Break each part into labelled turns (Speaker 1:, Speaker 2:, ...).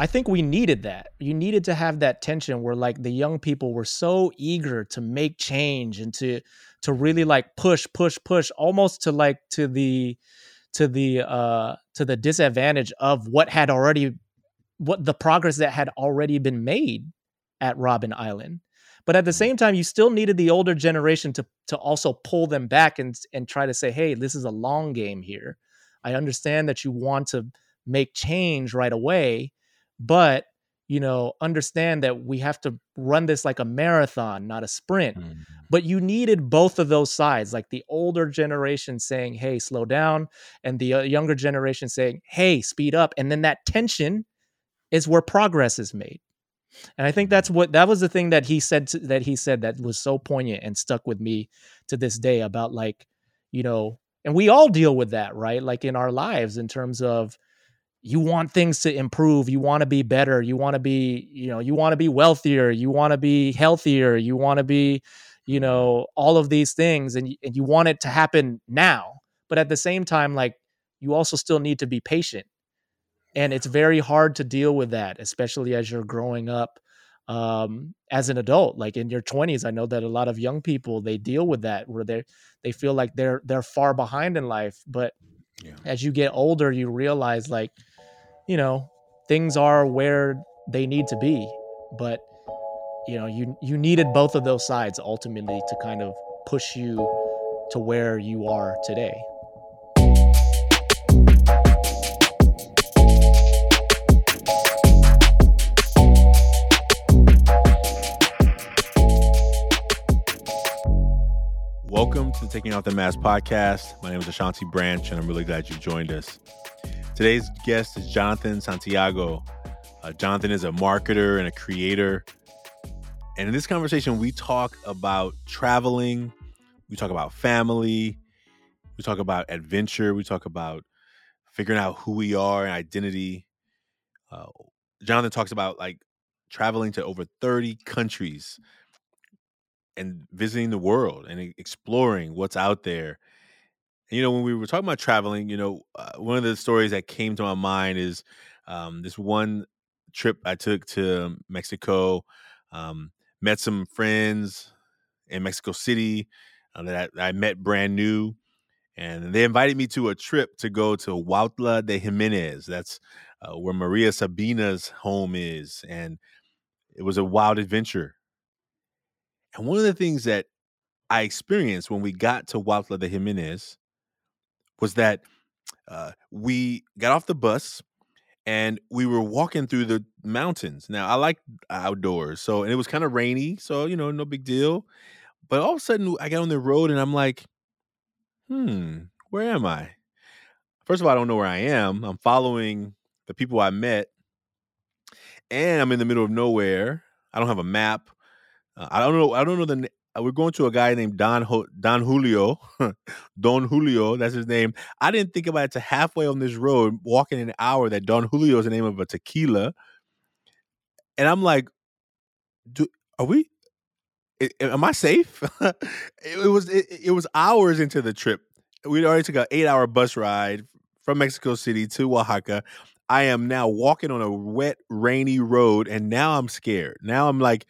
Speaker 1: I think we needed that. You needed to have that tension where like the young people were so eager to make change and to to really like push push push almost to like to the to the uh to the disadvantage of what had already what the progress that had already been made at Robben Island. But at the same time you still needed the older generation to to also pull them back and and try to say, "Hey, this is a long game here. I understand that you want to make change right away, but you know understand that we have to run this like a marathon not a sprint mm. but you needed both of those sides like the older generation saying hey slow down and the uh, younger generation saying hey speed up and then that tension is where progress is made and i think that's what that was the thing that he said to, that he said that was so poignant and stuck with me to this day about like you know and we all deal with that right? Like in our lives in terms of you want things to improve you want to be better you want to be you know you want to be wealthier you want to be healthier you want to be you know all of these things and, and you want it to happen now but at the same time like you also still need to be patient and it's very hard to deal with that especially as you're growing up um, as an adult like in your 20s i know that a lot of young people they deal with that where they they feel like they're they're far behind in life but yeah. as you get older you realize like you know, things are where they need to be. But you know, you you needed both of those sides ultimately to kind of push you to where you are today.
Speaker 2: Taking Off the Mask podcast. My name is Ashanti Branch, and I'm really glad you joined us. Today's guest is Jonathan Santiago. Uh, Jonathan is a marketer and a creator. And in this conversation, we talk about traveling, we talk about family, we talk about adventure, we talk about figuring out who we are and identity. Uh, Jonathan talks about like traveling to over 30 countries and visiting the world and exploring what's out there you know, when we were talking about traveling, you know, uh, one of the stories that came to my mind is um, this one trip I took to Mexico. Um, met some friends in Mexico City uh, that I, I, met brand new, and they invited me to a trip to go to Huautla de Jimenez. That's uh, where Maria Sabina's home is, and it was a wild adventure. And one of the things that I experienced when we got to Huautla de Jimenez was that uh, we got off the bus and we were walking through the mountains. Now I like outdoors, so and it was kind of rainy, so you know, no big deal. But all of a sudden, I got on the road and I'm like, hmm, where am I? First of all, I don't know where I am. I'm following the people I met, and I'm in the middle of nowhere. I don't have a map. Uh, I don't know. I don't know the uh, we're going to a guy named Don Don Julio, Don Julio. That's his name. I didn't think about it to halfway on this road, walking an hour. That Don Julio is the name of a tequila, and I'm like, do are we? Am I safe? it, was it, it was hours into the trip. We'd already took an eight hour bus ride from Mexico City to Oaxaca. I am now walking on a wet, rainy road, and now I'm scared. Now I'm like,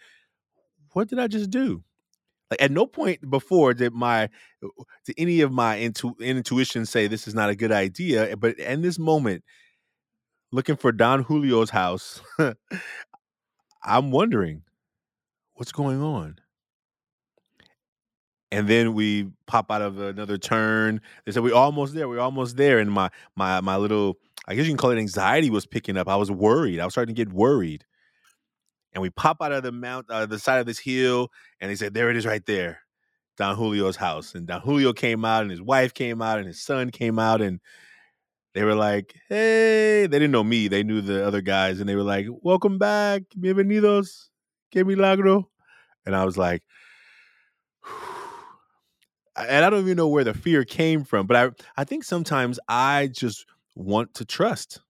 Speaker 2: what did I just do? Like at no point before did my to any of my intu- intuition say this is not a good idea. Eh, but in this moment, looking for Don Julio's house, I'm wondering what's going on. And then we pop out of another turn. They said we're almost there. We're almost there. And my my my little I guess you can call it anxiety was picking up. I was worried. I was starting to get worried and we pop out of the mount, uh, the side of this hill, and they said, "There it is, right there, Don Julio's house." And Don Julio came out, and his wife came out, and his son came out, and they were like, "Hey!" They didn't know me; they knew the other guys, and they were like, "Welcome back, bienvenidos, que milagro." And I was like, and I don't even know where the fear came from, but I I think sometimes I just want to trust.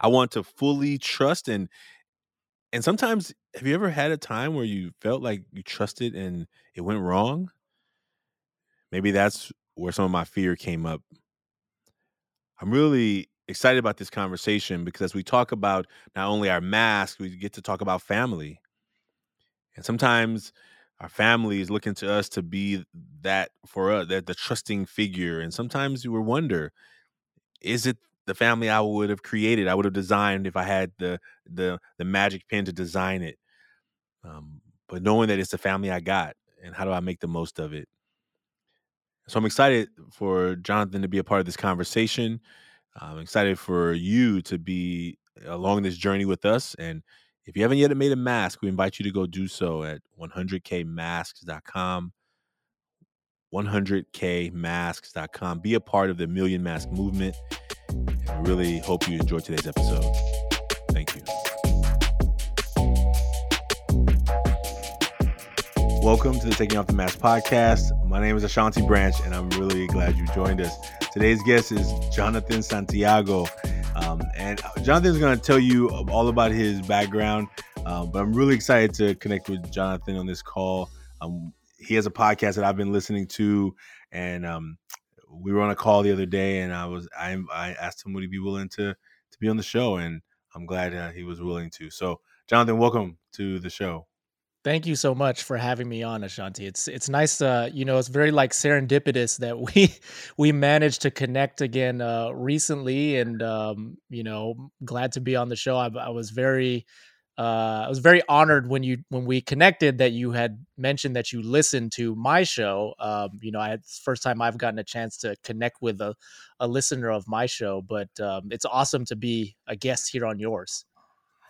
Speaker 2: I want to fully trust and and sometimes, have you ever had a time where you felt like you trusted and it went wrong? Maybe that's where some of my fear came up. I'm really excited about this conversation because as we talk about not only our mask, we get to talk about family. And sometimes our family is looking to us to be that for us, that the trusting figure. And sometimes you wonder, is it the family I would have created? I would have designed if I had the the the magic pen to design it. Um, but knowing that it's the family I got, and how do I make the most of it? So I'm excited for Jonathan to be a part of this conversation. I'm excited for you to be along this journey with us. And if you haven't yet made a mask, we invite you to go do so at 100kmasks.com. 100kmasks.com. Be a part of the Million Mask movement. I really hope you enjoyed today's episode. Thank you. Welcome to the Taking Off the Mask podcast. My name is Ashanti Branch, and I'm really glad you joined us. Today's guest is Jonathan Santiago. Um, and Jonathan's going to tell you all about his background, um, but I'm really excited to connect with Jonathan on this call. Um, he has a podcast that I've been listening to, and um, we were on a call the other day, and I was I, I asked him would he be willing to to be on the show, and I'm glad uh, he was willing to. So, Jonathan, welcome to the show.
Speaker 1: Thank you so much for having me on, Ashanti. It's it's nice, uh, you know, it's very like serendipitous that we we managed to connect again uh, recently, and um, you know, glad to be on the show. I, I was very, uh, I was very honored when you when we connected that you had mentioned that you listened to my show. Um, you know, I it's first time I've gotten a chance to connect with a, a listener of my show, but um, it's awesome to be a guest here on yours.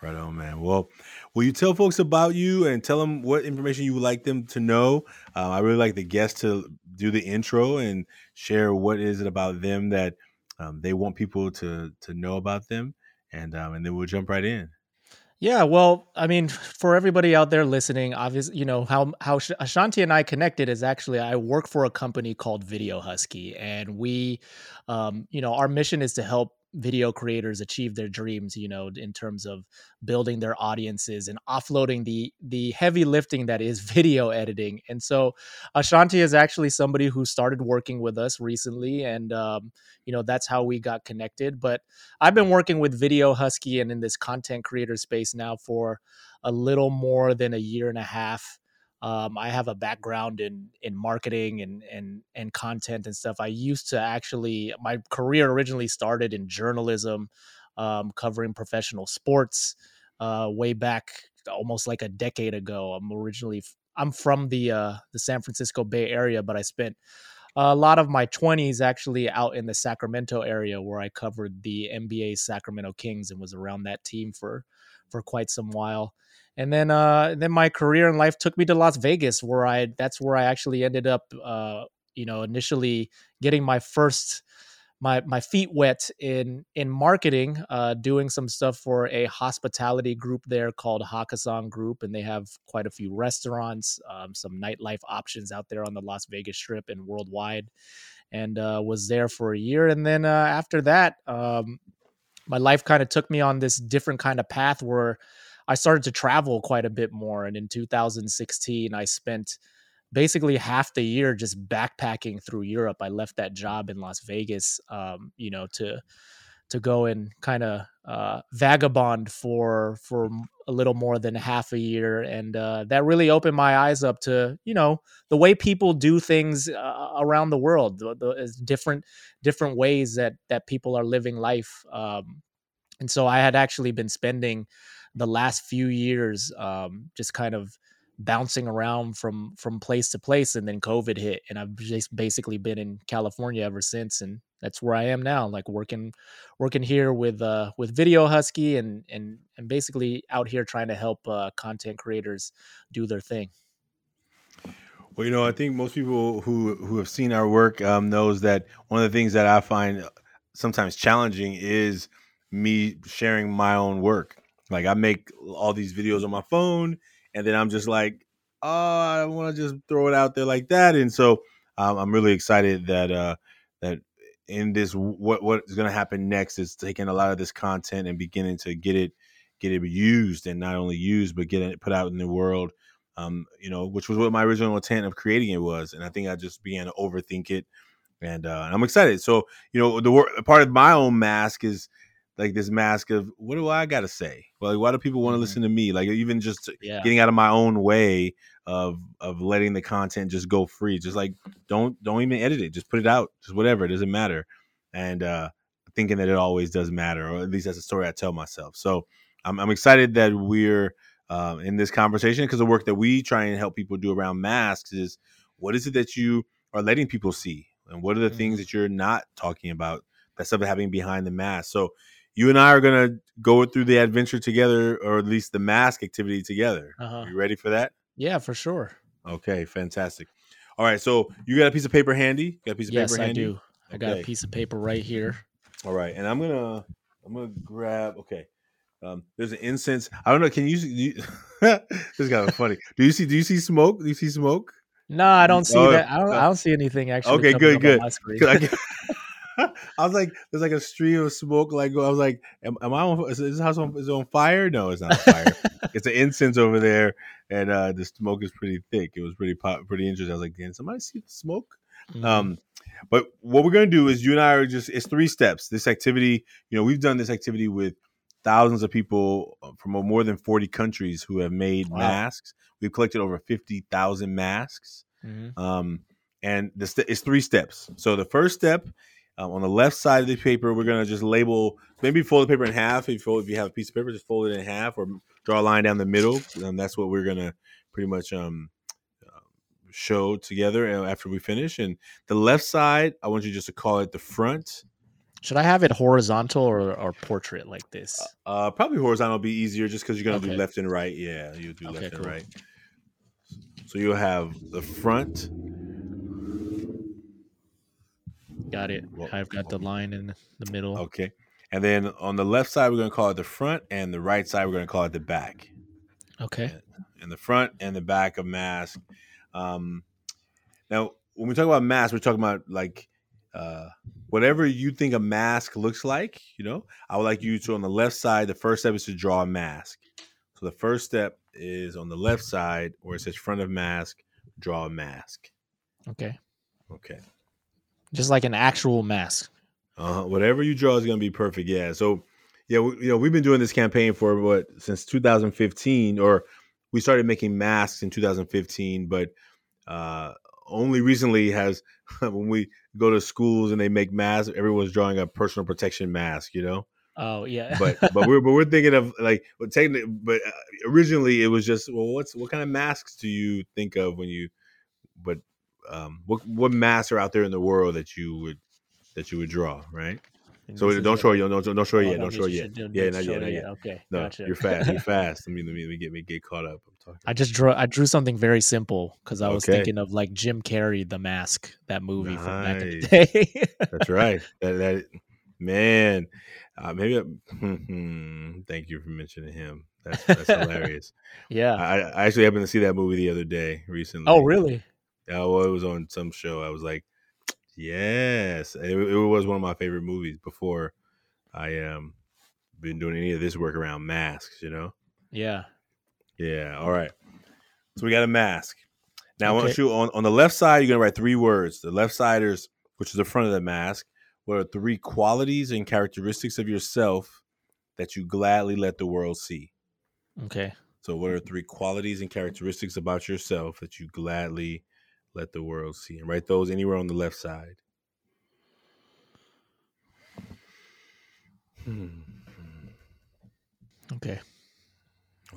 Speaker 2: Right on, man. Well, will you tell folks about you and tell them what information you would like them to know? Uh, I really like the guests to do the intro and share what is it about them that um, they want people to to know about them, and um, and then we'll jump right in.
Speaker 1: Yeah, well, I mean, for everybody out there listening, obviously, you know how how Ashanti and I connected is actually I work for a company called Video Husky, and we, um, you know, our mission is to help video creators achieve their dreams you know in terms of building their audiences and offloading the the heavy lifting that is video editing. And so ashanti is actually somebody who started working with us recently and um, you know that's how we got connected. But i've been working with video husky and in this content creator space now for a little more than a year and a half um, I have a background in in marketing and and and content and stuff. I used to actually my career originally started in journalism, um, covering professional sports, uh, way back almost like a decade ago. I'm originally I'm from the uh, the San Francisco Bay Area, but I spent a lot of my 20s actually out in the Sacramento area where I covered the NBA Sacramento Kings and was around that team for for quite some while and then uh then my career in life took me to Las Vegas where I that's where I actually ended up uh you know initially getting my first my my feet wet in in marketing uh doing some stuff for a hospitality group there called Hakkasan Group and they have quite a few restaurants um, some nightlife options out there on the Las Vegas strip and worldwide and uh was there for a year. And then uh after that um my life kind of took me on this different kind of path where I started to travel quite a bit more. And in 2016, I spent basically half the year just backpacking through Europe. I left that job in Las Vegas, um, you know, to to go and kind of uh, vagabond for for a little more than half a year, and uh, that really opened my eyes up to you know the way people do things uh, around the world, the, the, different different ways that that people are living life. Um, and so I had actually been spending the last few years um, just kind of bouncing around from from place to place and then covid hit and i've just basically been in california ever since and that's where i am now like working working here with uh with video husky and and and basically out here trying to help uh content creators do their thing.
Speaker 2: Well you know i think most people who who have seen our work um knows that one of the things that i find sometimes challenging is me sharing my own work like I make all these videos on my phone, and then I'm just like, oh, I want to just throw it out there like that. And so um, I'm really excited that uh, that in this what what is going to happen next is taking a lot of this content and beginning to get it get it used and not only used but getting it put out in the world. Um, you know, which was what my original intent of creating it was, and I think I just began to overthink it and uh, I'm excited. So you know, the part of my own mask is like this mask of what do I got to say? Well, like, why do people want to
Speaker 1: Mhm.
Speaker 2: listen to me? Like even just
Speaker 1: Yeah.
Speaker 2: getting out of my own way of of letting the content just go free. Just like don't don't even edit it. Just put it out. Just whatever. It doesn't matter. And uh thinking that it always does matter, or at least that's a story I tell myself. So I'm I'm excited that we're uh, in this conversation because the work that we try and help people do around masks is what is it that you are letting people see, and what are the things
Speaker 1: Mhm.
Speaker 2: that you're not talking about That stuff happening behind the mask. So you and I are gonna go through the adventure together, or at least the mask activity together.
Speaker 1: Uh-huh.
Speaker 2: You ready for that?
Speaker 1: Yeah, for sure.
Speaker 2: Okay, fantastic. All right, so you got a piece of paper handy? Got a piece of
Speaker 1: Yes,
Speaker 2: paper
Speaker 1: I
Speaker 2: handy?
Speaker 1: do. I got
Speaker 2: Okay.
Speaker 1: a piece of paper right here.
Speaker 2: All right, and I'm gonna I'm gonna grab. Okay, um, there's an incense. I don't know. Can you? see you this is kind of funny. Do you see? Do you see smoke? Do you see smoke?
Speaker 1: No, I don't see
Speaker 2: Oh,
Speaker 1: that. I don't.
Speaker 2: uh,
Speaker 1: I don't see anything actually.
Speaker 2: okay, good, good.
Speaker 1: my screen.
Speaker 2: 'Cause I, get- I was like, there's like a stream of smoke. Like I was like, am, am I on? Is this house on? Is on fire? No, it's not on fire. it's an incense over there, and uh, the smoke is pretty thick. It was pretty pop, pretty interesting. I was like, can somebody see the smoke?
Speaker 1: Mhm.
Speaker 2: Um, but what we're gonna do is you and I are just it's three steps. This activity, you know, we've done this activity with thousands of people uh, from more than 40 countries who have made
Speaker 1: Wow.
Speaker 2: masks. We've collected over 50,000 masks.
Speaker 1: Mhm.
Speaker 2: Um, and the st- it's three steps. So the first step um, on the left side of the paper, we're gonna just label maybe fold the paper in half. If you fold, if you have a piece of paper, just fold it in half or draw a line down the middle. And that's what we're gonna pretty much um, uh, show together uh, after we finish. And the left side, I want you just to call it the front.
Speaker 1: Should I have it horizontal or, or portrait like this?
Speaker 2: Uh, probably horizontal will be easier just because you're gonna do left and right. Yeah, you do
Speaker 1: Okay,
Speaker 2: left and right. So you'll have the front.
Speaker 1: Got it. I've got the line in the middle.
Speaker 2: Okay. And then on the left side, we're going to call it the front, and the right side, we're going to call it the back.
Speaker 1: Okay.
Speaker 2: And the front and the back of mask. Um, now, when we talk about mask, we're talking about like uh, whatever you think a mask looks like. You know, I would like you to on the left side. The first step is to draw a mask. So the first step is on the left side where it says front of mask. Draw a mask.
Speaker 1: Okay.
Speaker 2: Okay.
Speaker 1: Just like an actual mask.
Speaker 2: Uh, whatever you draw is going to be perfect. Yeah. So, yeah, we, you know, we've been doing this campaign for what since 2015, or we started making masks in 2015, but uh, only recently has when we go to schools and they make masks, everyone's drawing a personal protection mask. You know,
Speaker 1: Oh yeah.
Speaker 2: but but we're but we're thinking of like well, taking it, but uh, originally it was just well, what's what kind of masks do you think of when you, but um, what what masks are out there in the world that you would that you would draw, right? So don't show you, don't, don't show
Speaker 1: oh,
Speaker 2: it yet, don't show it yet.
Speaker 1: should do-
Speaker 2: Yeah,
Speaker 1: do
Speaker 2: not
Speaker 1: show
Speaker 2: yet, not yet.
Speaker 1: Okay.
Speaker 2: No,
Speaker 1: gotcha.
Speaker 2: you're fast. You're fast. Let me let me, let me get me get caught up. I'm talking.
Speaker 1: I just drew. I drew something very simple because I was
Speaker 2: Okay.
Speaker 1: thinking of like Jim Carrey, The Mask, that movie from back in the day.
Speaker 2: That's right. That that man. Uh, maybe. I, thank you for mentioning him. That's that's hilarious.
Speaker 1: yeah.
Speaker 2: I, I actually happened to see that movie the other day recently.
Speaker 1: Oh really?
Speaker 2: Yeah, well, it was on some show. I was like, yes, it, it was one of my favorite movies before I um been doing any of this work around masks. You know.
Speaker 1: Yeah.
Speaker 2: Yeah. All right. So we got a mask. Now I want you on, on the left side, you're gonna write three words. The left siders, which is the front of the mask, what are three qualities and characteristics of yourself that you gladly let the world see?
Speaker 1: Okay.
Speaker 2: So what are three qualities and characteristics about yourself that you gladly let the world see? And write those anywhere on the left side. Hmm.
Speaker 1: Okay.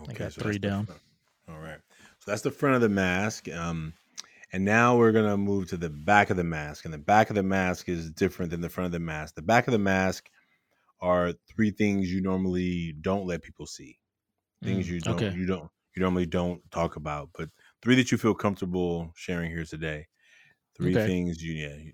Speaker 2: Okay,
Speaker 1: got
Speaker 2: that's
Speaker 1: three down.
Speaker 2: All right. So that's the front of the mask. Um, and now we're gonna move to the back of the mask. And the back of the mask is different than the front of the mask. The back of the mask are three things you normally don't let people see. Things
Speaker 1: Mm,
Speaker 2: you don't
Speaker 1: okay.
Speaker 2: you don't you normally don't talk about, but three that you feel comfortable sharing here today. Three
Speaker 1: Okay.
Speaker 2: things you yeah. you-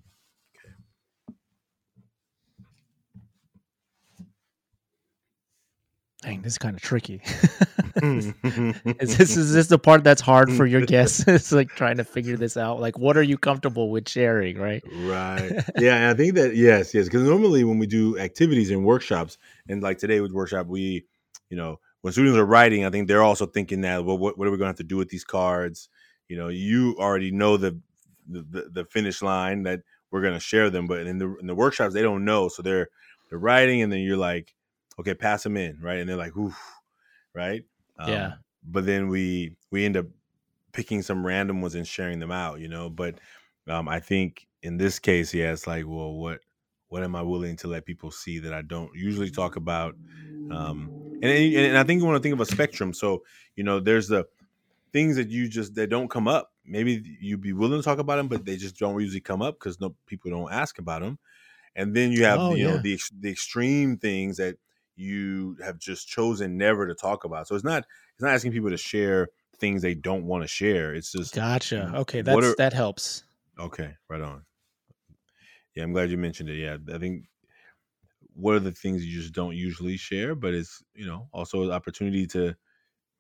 Speaker 1: Dang, this is kind of tricky. Is this is this the part that's hard for your guests? it's like trying to figure this out. Like, what are you comfortable with sharing, right?
Speaker 2: Right. Yeah, and I think that yes, yes, because normally when we do activities and workshops, and like today with workshop, we, you know, when students are writing, I think they're also thinking that, well, what, what are we going to have to do with these cards? You know, you already know the the, the finish line that we're gonna share them. But in the in the workshops, they don't know, so they're they're writing, and then you're like, okay, pass them in, right? And they're like, oof, right?
Speaker 1: Um, yeah.
Speaker 2: But then we we end up picking some random ones and sharing them out, you know. But um, I think in this case, yeah, it's like, well, what what am I willing to let people see that I don't usually talk about? Um, and and I think you want to think of a spectrum. So you know, there's the things that you just that don't come up. Maybe you'd be willing to talk about them, but they just don't usually come up because no people don't ask about them. And then you have oh, you yeah. know the the extreme things that you have just chosen never to talk about. So it's not it's not asking people to share things they don't want to share. It's just
Speaker 1: gotcha. Okay, that's are, that helps.
Speaker 2: Okay, right on. Yeah, I'm glad you mentioned it. Yeah, I think what are the things you just don't usually share, but it's you know also an opportunity to,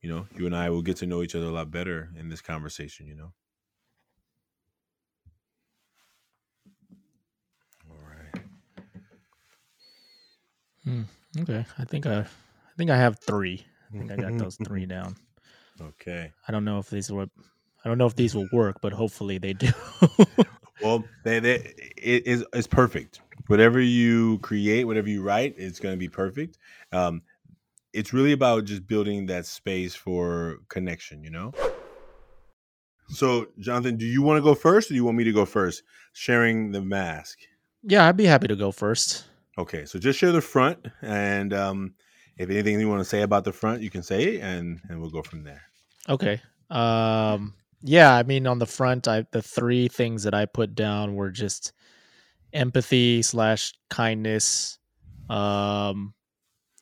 Speaker 2: you know, you and I will get to know each other a lot better in this conversation. You know. All right.
Speaker 1: Hmm. Okay, I think I, I think I have three. I think I got those three down.
Speaker 2: Okay.
Speaker 1: I don't know if these will. I don't know if these will work, but hopefully they do.
Speaker 2: well, they, they, it is it's perfect. Whatever you create, whatever you write, it's going to be perfect. Um, it's really about just building that space for connection. You know. So, Jonathan, do you want to go first, or do you want me to go first? Sharing the mask.
Speaker 1: Yeah, I'd be happy to go first.
Speaker 2: Okay, so just share the front, and um, if anything you want to say about the front, you can say it, and and we'll go from there.
Speaker 1: Okay. Um. Yeah, I mean, on the front, I the three things that I put down were just empathy slash kindness, um,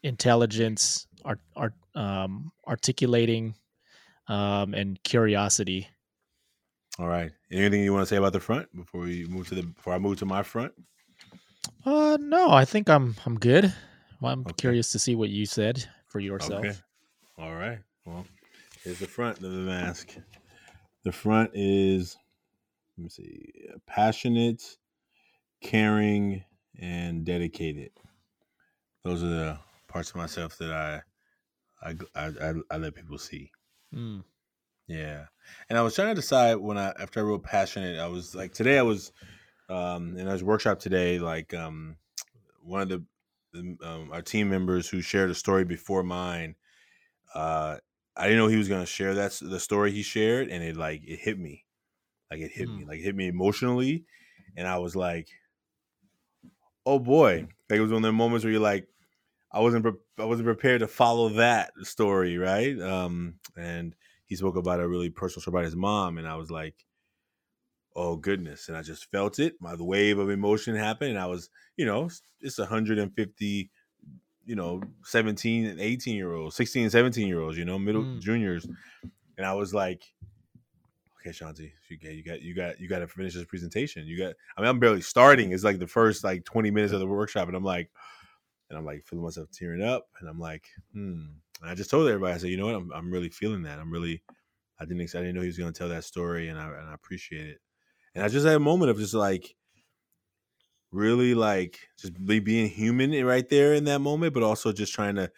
Speaker 1: intelligence, art, art, um, articulating, um, and curiosity.
Speaker 2: All right. Anything you want to say about the front before we move to the before I move to my front?
Speaker 1: Uh, no, I think I'm I'm good. Well, I'm okay. curious to see what you said for yourself. Okay.
Speaker 2: All right. Well, here's the front of the mask. The front is let me see, passionate, caring, and dedicated. Those are the parts of myself that I I I, I let people see. Mm. Yeah, and I was trying to decide when I after I wrote passionate, I was like today I was um in our workshop today like um one of the, the um, our team members who shared a story before mine uh I didn't know he was gonna share that the story he shared, and it like it hit me, like it hit mm. me, like it hit me emotionally, and I was like, oh boy, like it was one of the moments where you're like, I wasn't pre- I wasn't prepared to follow that story, right? Um, and he spoke about a really personal story about his mom, and I was like, oh goodness, and I just felt it. My the wave of emotion happened, and I was, you know, it's 150 you know 17 and 18 year olds 16 and 17 year olds you know middle mm. juniors and i was like okay shanti you got you got you got you got to finish this presentation. You got i mean i'm barely starting. It's like the first like 20 minutes of the workshop and i'm like and i'm like feeling myself tearing up and i'm like hmm. And i just told everybody i said you know what? I'm, I'm really feeling that. I'm really i didn't i didn't know he was going to tell that story and i and i appreciate it. And i just had a moment of just like really like just be being human right there in that moment, but also just trying to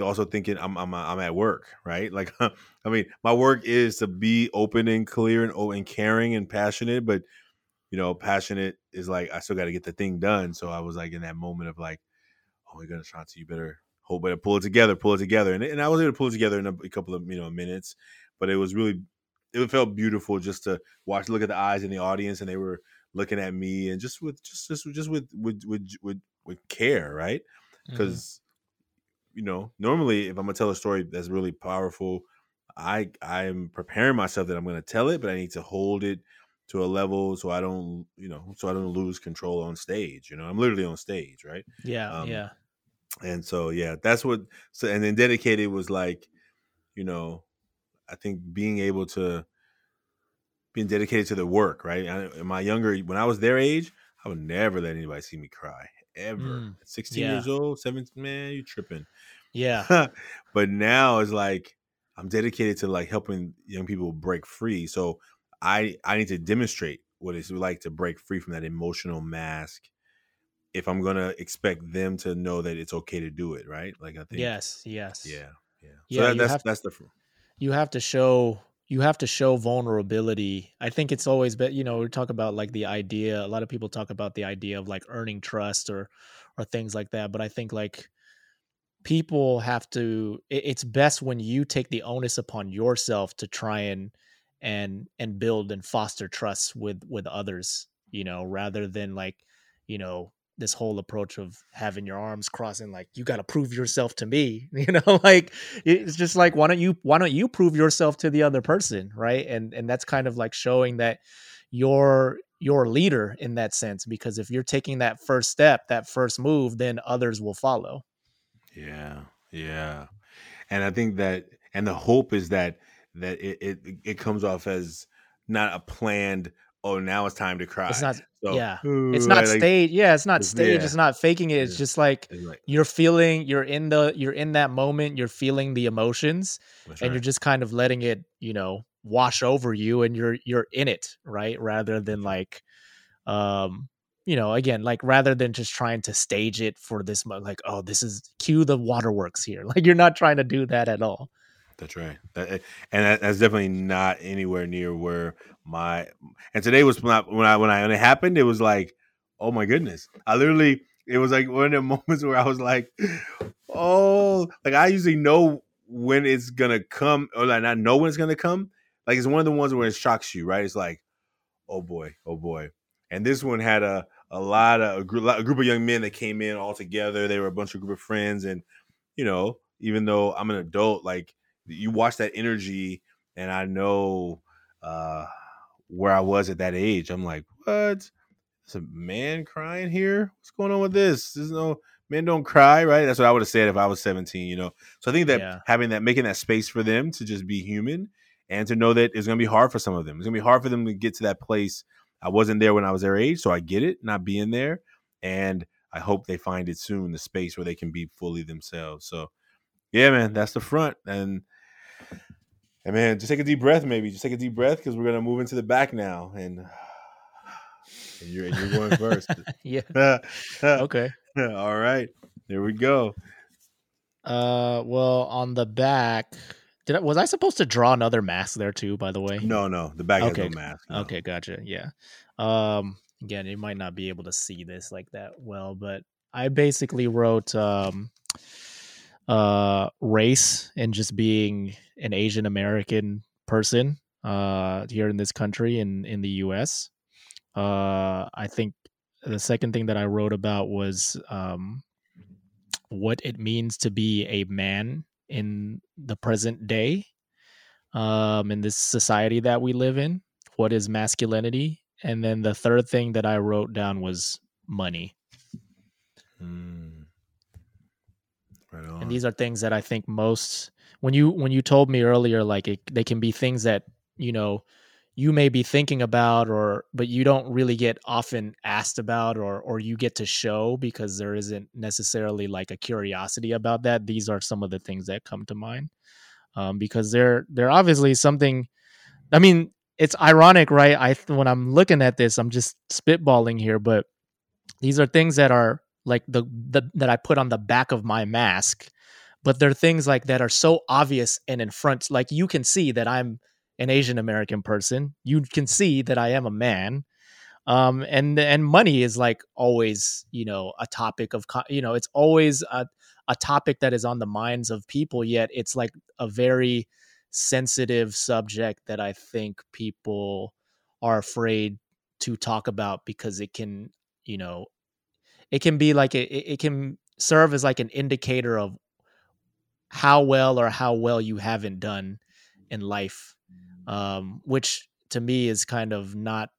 Speaker 2: also thinking I'm I'm I'm at work, right? Like I mean, my work is to be open and clear and oh and caring and passionate, but you know, passionate is like I still got to get the thing done. So I was like in that moment of like, oh my goodness, Shanti, you better hold, better pull it together, pull it together, and and I was able to pull it together in a, a couple of you know minutes, but it was really it felt beautiful just to watch, look at the eyes in the audience, and they were looking at me and just with just just just with with with with, with care, right? Because mm-hmm. You know, normally if I'm gonna tell a story that's really powerful, I I'm preparing myself that I'm gonna tell it, but I need to hold it to a level so I don't, you know, so I don't lose control on stage. You know, I'm literally on stage, right?
Speaker 1: Yeah, um, yeah.
Speaker 2: And so yeah, that's what. So and then dedicated was like, you know, I think being able to being dedicated to the work, right? I, in my younger, when I was their age, I would never let anybody see me cry ever. Mm, 16 yeah. years old, 17, man, you tripping.
Speaker 1: Yeah.
Speaker 2: but now it's like I'm dedicated to like helping young people break free. So I I need to demonstrate what it's like to break free from that emotional mask if I'm gonna expect them to know that it's okay to do it, right? Like I think
Speaker 1: Yes, yes.
Speaker 2: Yeah. Yeah. So
Speaker 1: yeah,
Speaker 2: that, that's that's the
Speaker 1: you have to show you have to show vulnerability. I think it's always been, you know, we talk about like the idea, a lot of people talk about the idea of like earning trust or or things like that, but I think like people have to it's best when you take the onus upon yourself to try and and and build and foster trust with with others, you know, rather than like, you know, this whole approach of having your arms crossing like you got to prove yourself to me you know like it's just like why don't you why don't you prove yourself to the other person right? And and that's kind of like showing that you're your leader in that sense because if you're taking that first step that first move then others will follow.
Speaker 2: Yeah yeah. And i think that and the hope is that that it it, it comes off as not a planned oh now it's time to cry
Speaker 1: it's not so, yeah it's not like, stage yeah it's not stage yeah. it's not faking it it's yeah. just like, it's like, you're feeling you're in the you're in that moment you're feeling the emotions and right. you're just kind of letting it you know wash over you and you're you're in it right rather than like um you know again like rather than just trying to stage it for this like oh this is cue the waterworks here like you're not trying to do that at all
Speaker 2: that's right. That, eh, and that's definitely not anywhere near where my and today was not when I when I when it happened. It was like, oh my goodness! I literally it was like one of the moments where I was like, oh, like I usually know when it's gonna come, or like not know when it's gonna come. Like it's one of the ones where it shocks you, right? It's like, oh boy, oh boy. And this one had a a lot of a a group of young men that came in all together. They were a bunch of group of friends, and you know, even though I'm an adult, like you watch that energy, and I know uh, where I was at that age. I'm like, what? It's a man crying here. What's going on with this? There's no men don't cry, right? That's what I would have said if I was 17. You know, so I think that yeah. having that, making that space for them to just be human, and to know that it's going to be hard for some of them. It's going to be hard for them to get to that place. I wasn't there when I was their age, so I get it, not being there, and I hope they find it soon, the space where they can be fully themselves. So, yeah, man, that's the front, and and man, just take a deep breath, maybe. Just take a deep breath because we're gonna move into the back now, and, and you're and you're going first.
Speaker 1: yeah. okay.
Speaker 2: All right. There we go.
Speaker 1: Uh, well, on the back, did I, was I supposed to draw another mask there too? By the way,
Speaker 2: no, no, the back okay. has no mask. No.
Speaker 1: Okay, gotcha. Yeah. Um, again, you might not be able to see this like that well, but I basically wrote um uh, race and just being an Asian American person uh, here in this country in in the U.S. Uh, I think the second thing that I wrote about was um, what it means to be a man in the present day, um, in this society that we live in. What is masculinity? And then the third thing that I wrote down was money. Mm. Right and these are things that I think most when you when you told me earlier, like it, they can be things that you know you may be thinking about or but you don't really get often asked about or or you get to show because there isn't necessarily like a curiosity about that. These are some of the things that come to mind um, because they're they're obviously something i mean it's ironic right? I when i'm looking at this i'm just spitballing here but these are things that are like the, the that I put on the back of my mask, but there are things like that are so obvious and in front. Like you can see that I'm an Asian American person. You can see that I am a man. Um, and and money is like always, you know, a topic of, you know, it's always a a topic that is on the minds of people. Yet it's like a very sensitive subject that I think people are afraid to talk about because it can, you know, it can be like a, it can serve as like an indicator of how well or how well you haven't done in life um, which to me is kind of not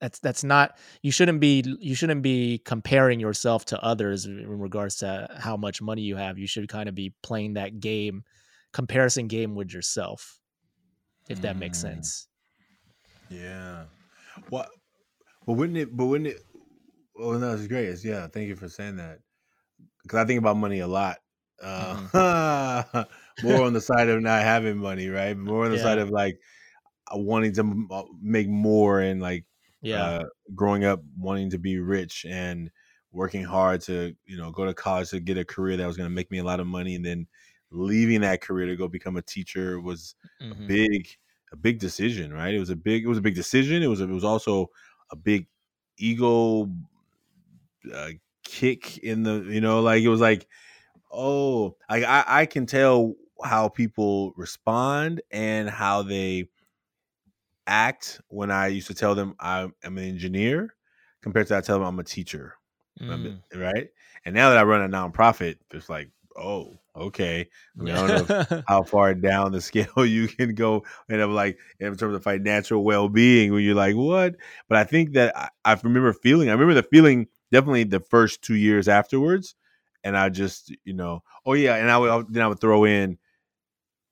Speaker 1: that's that's not you shouldn't be you shouldn't be comparing yourself to others in regards to how much money you have. You should kind of be playing that game comparison game with yourself if that mm. makes sense.
Speaker 2: Yeah. Well well wouldn't it but wouldn't it well, no, it's great. It's, yeah, thank you for saying that. Because I think about money a lot. Uh, mm-hmm. more on the side of not having money, right? More on the yeah. side of like uh, wanting to uh, make more and like yeah, uh, growing up wanting to be rich and working hard to you know go to college to get a career that was going to make me a lot of money, and then leaving that career to go become a teacher was mm-hmm. a big a big decision, right? It was a big it was a big decision. It was a, it was also a big ego uh, kick in the you know like it was like oh I, I I can tell how people respond and how they act when I used to tell them I'm, I'm an engineer compared to I tell them I'm a teacher,
Speaker 1: Mm.
Speaker 2: right? And now that I run a nonprofit, it's like, oh, okay. I mean, I don't know how far down the scale you can go, and I'm like in terms of financial well being, when you're like, what? But I think that I, I remember feeling. I remember the feeling definitely the first two years afterwards, and I just, you know, oh yeah, and I would then I would throw in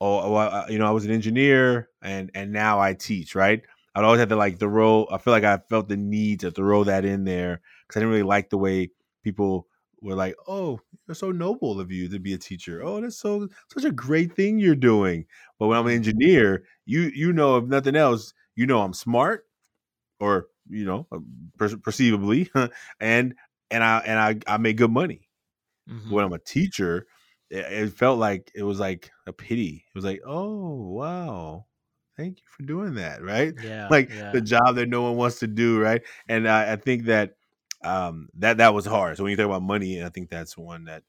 Speaker 2: oh, oh well, you know, I was an engineer and and now I teach, right? I'd always have to like throw. I feel like I felt the need to throw that in there because I didn't really like the way people were like, "Oh, it's so noble of you to be a teacher. Oh, that's so such a great thing you're doing." But when I'm an mm-hmm. engineer, you you know, if nothing else, you know, I'm smart, or you know, uh, per- perceivably, and and I and I I make good money.
Speaker 1: Mhm.
Speaker 2: When I'm a teacher, it, it felt like it was like a pity. It was like, oh wow, thank you for doing that, right?
Speaker 1: Yeah,
Speaker 2: Like
Speaker 1: yeah.
Speaker 2: the job that no one wants to do, right? And I, I think that um that that was hard. So when you think about money, I think that's one that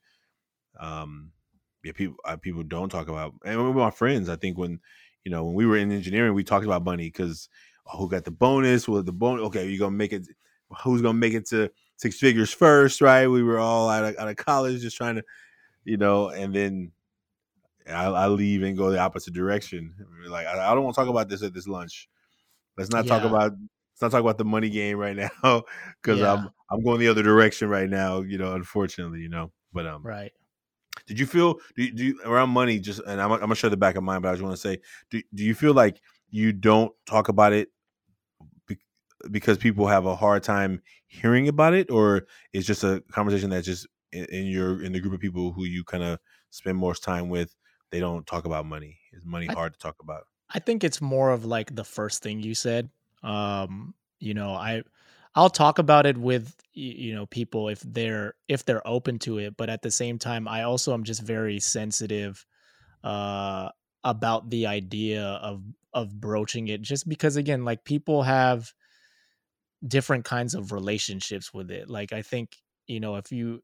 Speaker 2: um yeah people uh, people don't talk about. And with my friends, I think when you know when we were in engineering, we talked about money because who got the bonus? Well, the bonus. Okay, you're gonna make it. Who's gonna make it to six figures first? Right? We were all out of, out of college, just trying to you know, and then I, I leave and go the opposite direction. Like I, I don't want to talk about this at this lunch. Let's not talk about let's not talk about the money game right now because
Speaker 1: Yeah.
Speaker 2: I'm I'm going the other direction right now. You know, unfortunately, you know. But um,
Speaker 1: Right.
Speaker 2: did you feel do you, do you, around money? Just and I'm, I'm gonna show the back of mine, but I just want to say, do do you feel like you don't talk about it because people have a hard time hearing about it, or it's just a conversation that's just in, in your in the group of people who you kind of spend more time with? They don't talk about money. Is money
Speaker 1: I-
Speaker 2: hard to talk about?
Speaker 1: I think it's more of like the first thing you said. Um, you know, I I'll talk about it with you know people if they're if they're open to it, but at the same time I also am just very sensitive uh about the idea of of broaching it just because again like people have different kinds of relationships with it. Like I think, you know, if you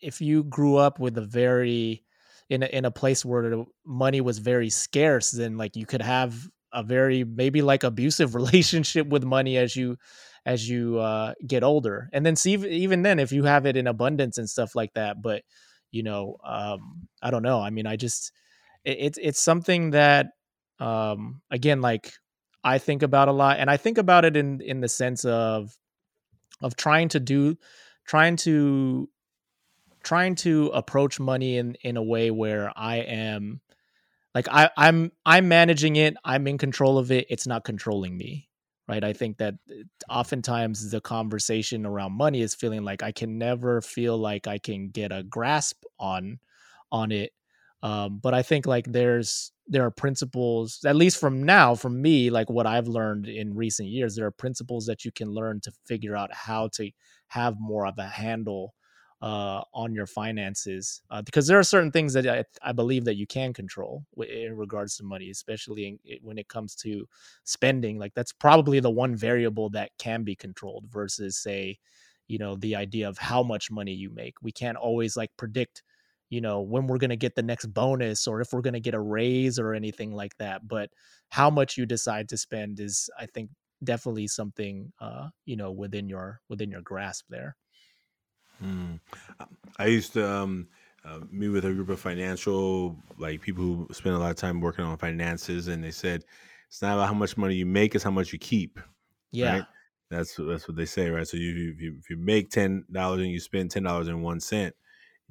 Speaker 1: if you grew up with a very in a, in a place where money was very scarce then like you could have a very maybe like abusive relationship with money as you as you uh get older and then see even then if you have it in abundance and stuff like that but you know um i don't know i mean i just it, it's it's something that um again like i think about a lot and i think about it in in the sense of of trying to do trying to trying to approach money in in a way where I am like I I'm I'm managing it, I'm in control of it, it's not controlling me. Right? I think that uh, oftentimes the conversation around money is feeling like I can never feel like I can get a grasp on on it. Um, but I think like there's there are principles, at least from now, from me, like what I've learned in recent years, there are principles that you can learn to figure out how to have more of a handle uh, on your finances uh, because there are certain things that I, I believe that you can control in regards to money, especially in, when it comes to spending. Like that's probably the one variable that can be controlled versus say, you know, the idea of how much money you make. We can't always like predict, you know, when we're going to get the next bonus or if we're going to get a raise or anything like that. But how much you decide to spend is, I think, definitely something, uh, you know, within your within your grasp there.
Speaker 2: Mm. I used to um, uh, meet with a group of financial like people who spend a lot of time working on finances, and they said it's not about how much money you make; it's how much you keep.
Speaker 1: Yeah.
Speaker 2: Right? That's that's what they say, right? So you if you, if you make ten dollars and you spend ten dollars and one cent,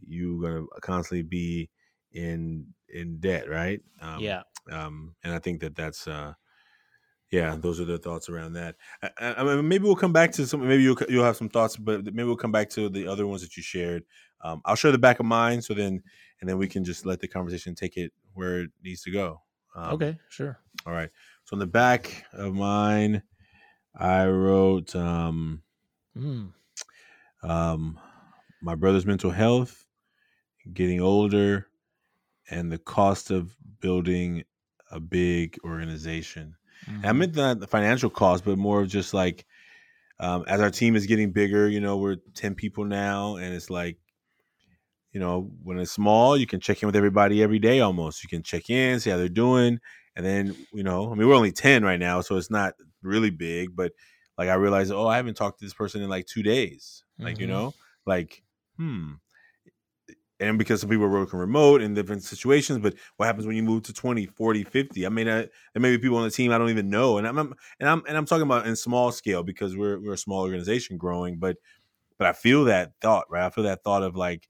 Speaker 2: you're gonna constantly be in in debt, right? Um,
Speaker 1: yeah.
Speaker 2: um, and I think that that's uh, yeah, those are the thoughts around that. I, I, I mean, maybe we'll come back to some. Maybe you'll you'll have some thoughts, but maybe we'll come back to the other ones that you shared. Um, I'll share the back of mine, so then and then we can just let the conversation take it where it needs to go. Um,
Speaker 1: okay. Sure.
Speaker 2: All right. So on the back of mine, I wrote um,
Speaker 1: Mm.
Speaker 2: um, my brother's mental health, getting older, and the cost of building a big organization.
Speaker 1: Mhm.
Speaker 2: I meant not the financial cost, but more of just like um, as our team is getting bigger. You know, we're ten people now, and it's like, you know, when it's small, you can check in with everybody every day almost. You can check in, see how they're doing, and then you know, I mean, we're only ten right now, so it's not really big, but like I realized, oh, I haven't talked to this person in like two days. Like you
Speaker 1: Mhm.
Speaker 2: know, like hmm. And because some people are working remote in different situations, but what happens when you move to 20, 40, 50? I mean, there may be people on the team I don't even know. And I'm, I'm and I'm and I'm talking about in small scale because we're we're a small organization growing, but but I feel that thought, right? I feel that thought of like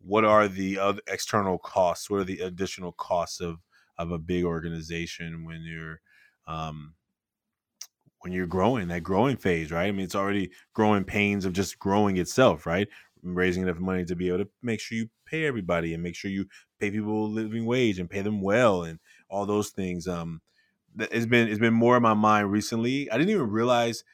Speaker 2: what are the other external costs? What are the additional costs of of a big organization when you're um when you're growing that growing phase, right? I mean, it's already growing pains of just growing itself, right? Raising enough money to be able to make sure you pay everybody and make sure you pay people a living wage and pay them well and all those things. Um, it's been it's been more in my mind recently. I didn't even realize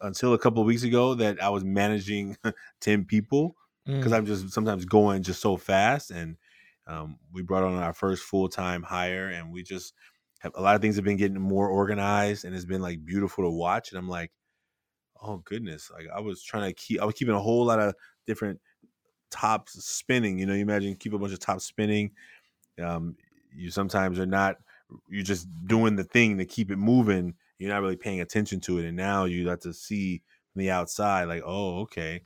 Speaker 2: until a couple of weeks ago that I was managing ten people because
Speaker 1: Mm.
Speaker 2: I'm just sometimes going just so fast. And um, we brought on our first full time hire, and we just have a lot of things have been getting more organized, and it's been like beautiful to watch. And I'm like, oh goodness, like I was trying to keep, I was keeping a whole lot of different tops spinning. You know, you imagine keep a bunch of tops spinning. Um, you sometimes are not, you're just doing the thing to keep it moving. You're not really paying attention to it, and now you got to see from the outside, like, oh, okay,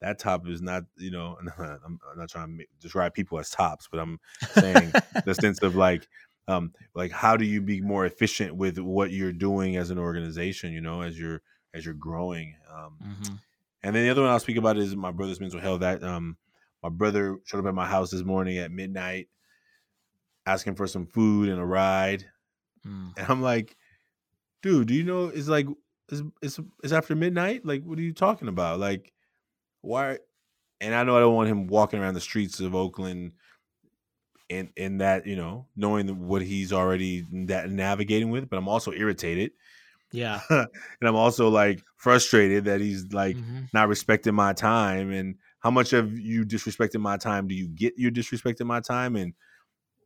Speaker 2: that top is not, you know, I'm, not trying to describe people as tops, but I'm saying the sense of like, um, like how do you be more efficient with what you're doing as an organization? You know, as you're as you're growing. Um,
Speaker 1: Mhm.
Speaker 2: and then the other one I'll speak about is my brother's mental health. That um, my brother showed up at my house this morning at midnight, asking for some food and a ride,
Speaker 1: Mm.
Speaker 2: and I'm like, dude, do you know it's like it's it's, it's after midnight? Like, what are you talking about? Like, why? And I know I don't want him walking around the streets of Oakland. In, in that you know knowing what he's already that navigating with but i'm also irritated
Speaker 1: Yeah.
Speaker 2: and i'm also like frustrated that he's like
Speaker 1: Mhm.
Speaker 2: not respecting my time and how much of you disrespected my time? Do you get you're disrespecting my time? And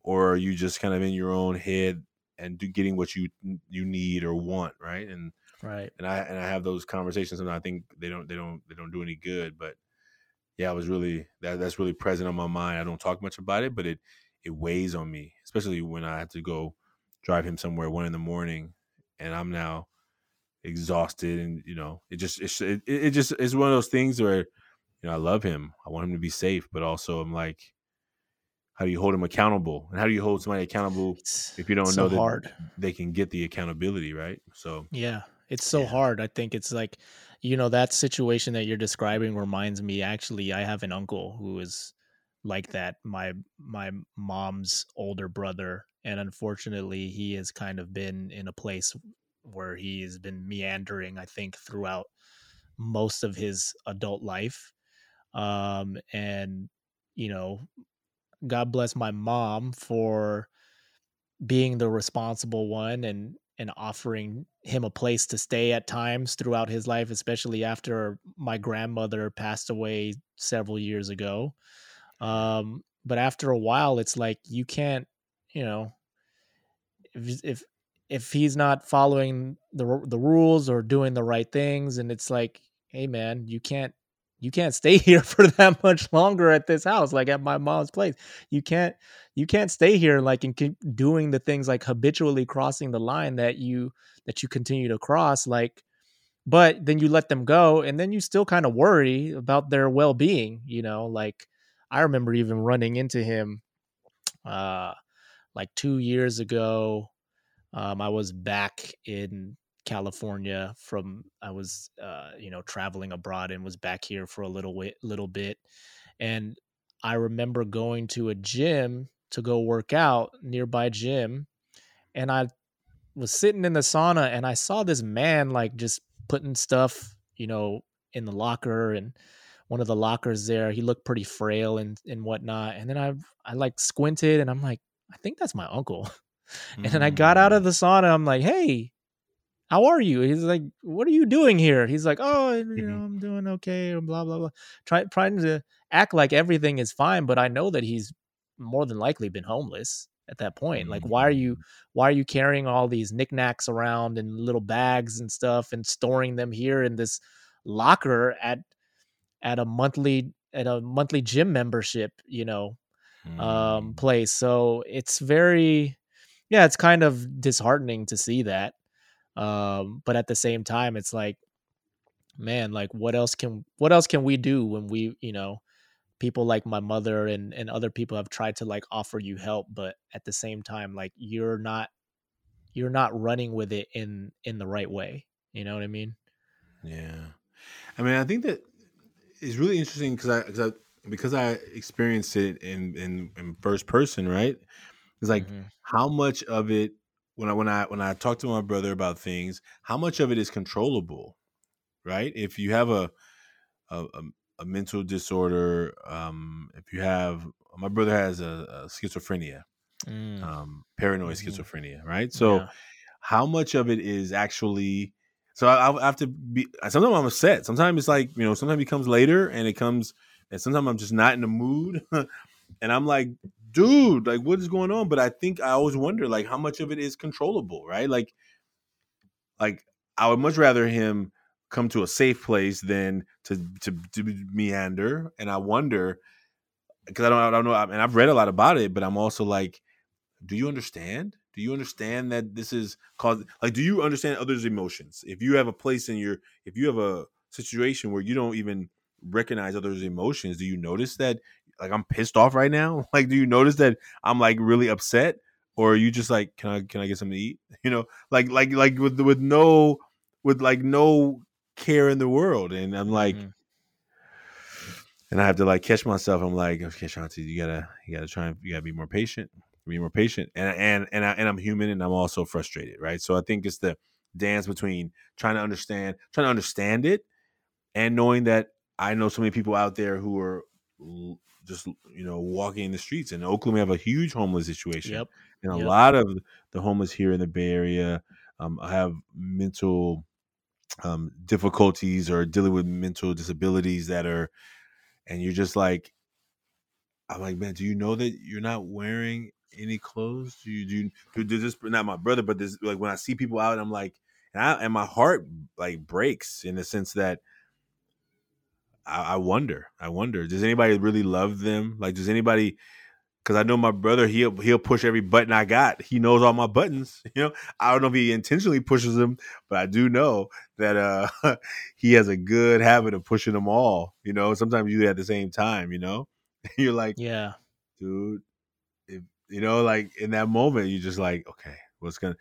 Speaker 2: or are you just kind of in your own head and do getting what you you need or want right? And
Speaker 1: Right.
Speaker 2: and i and i have those conversations and i think they don't they don't they don't do any good but yeah i was really that that's really present on my mind. I don't talk much about it but it it weighs on me especially when i have to go drive him somewhere one in the morning and i'm now exhausted and you know it just it's, it, it just it's one of those things where you know i love him i want him to be safe but also i'm like how do you hold him accountable and how do you hold somebody accountable if you don't
Speaker 1: it's
Speaker 2: know
Speaker 1: so
Speaker 2: that
Speaker 1: hard.
Speaker 2: they can get the accountability right so
Speaker 1: Yeah, it's so
Speaker 2: Yeah.
Speaker 1: hard. I think it's like, you know, that situation that you're describing reminds me. Actually, I have an uncle who is like that. My my mom's older brother, and unfortunately, he has kind of been in a place where he has been meandering. I think throughout most of his adult life, um, and you know, God bless my mom for being the responsible one and and offering him a place to stay at times throughout his life especially after my grandmother passed away several years ago. Um but after a while it's like you can't you know if if if he's not following the the rules or doing the right things and it's like hey man you can't you can't stay here for that much longer at this house like at my mom's place. You can't you can't stay here like and keep doing the things like habitually crossing the line that you that you continue to cross like but then you let them go and then you still kind of worry about their well-being you know? Like i remember even running into him uh like 2 years ago. Um i was back in california from i was uh you know traveling abroad and was back here for a little bit little bit and i remember going to a gym to go work out nearby gym and i was sitting in the sauna and i saw this man like just putting stuff you know in the locker and one of the lockers there he looked pretty frail and and whatnot and then i i like squinted and i'm like i think that's my uncle and then I got out of the sauna. I'm like, hey, how are you? He's like, what are you doing here? He's like, oh, you know,
Speaker 2: Mhm.
Speaker 1: I'm doing okay, or blah, blah, blah. Try, trying to act like everything is fine, but I know that he's more than likely been homeless. at that point like why are you
Speaker 2: Mm.
Speaker 1: why are you carrying all these knickknacks around in little bags and stuff and storing them here in this locker at at a monthly at a monthly gym membership you know, um
Speaker 2: Mm.
Speaker 1: place so it's very yeah it's kind of disheartening to see that um but at the same time it's like man like what else can what else can we do when we you know people like my mother and and other people have tried to like offer you help but at the same time like you're not you're not running with it in in the right way you know what i mean
Speaker 2: Yeah, I mean, I think that it's really interesting because I, cause I because I experienced it in, in in first person, right? It's like
Speaker 1: Mhm.
Speaker 2: how much of it when I when I when I talk to my brother about things, how much of it is controllable, right? If you have a a, a, mental disorder, um, if you have my brother has a, a schizophrenia,
Speaker 1: Mm,
Speaker 2: um, paranoid
Speaker 1: mhm.
Speaker 2: schizophrenia, right? So
Speaker 1: yeah
Speaker 2: how much of it is actually so I, I have to be sometimes i'm upset sometimes it's like you know sometimes it comes later and it comes and sometimes i'm just not in the mood and i'm like dude like what is going on but i think i always wonder like how much of it is controllable right like like i would much rather him come to a safe place than to to, to meander and i wonder because i don't i don't know and i've read a lot about it but i'm also like do you understand? Do you understand that this is cause like do you understand others' emotions? If you have a place in your if you have a situation where you don't even recognize others' emotions, do you notice that like I'm pissed off right now? Like do you notice that I'm like really upset? Or are you just like, can I can I get something to eat? You know, like like like with with no with like no care in the world. And I'm like,
Speaker 1: Mhm.
Speaker 2: and I have to like catch myself. I'm like, okay, Shanti, you gotta you gotta try and you gotta be more patient, be more patient. And and and I, and I'm human, and I'm also frustrated, right? So I think it's the dance between trying to understand, trying to understand it, and knowing that I know so many people out there who are just you know walking in the streets. In Oakland, we have a huge homeless situation,
Speaker 1: yep
Speaker 2: and a
Speaker 1: Yep.
Speaker 2: lot of the homeless here in the Bay Area um, have mental um, difficulties or dealing with mental disabilities that are and you're just like i'm like man do you know that you're not wearing any clothes do you do, you, do, do this not my brother but this like when i see people out i'm like and, I, and my heart like breaks in the sense that I, I wonder i wonder does anybody really love them like does anybody because I know my brother, he'll he'll push every button I got. He knows all my buttons. You know, I don't know if he intentionally pushes them, but I do know that uh he has a good habit of pushing them all. You know, sometimes you do at the same time. You know, you're like,
Speaker 1: yeah
Speaker 2: dude, if, you know, like in that moment, you're just like, okay, what's gonna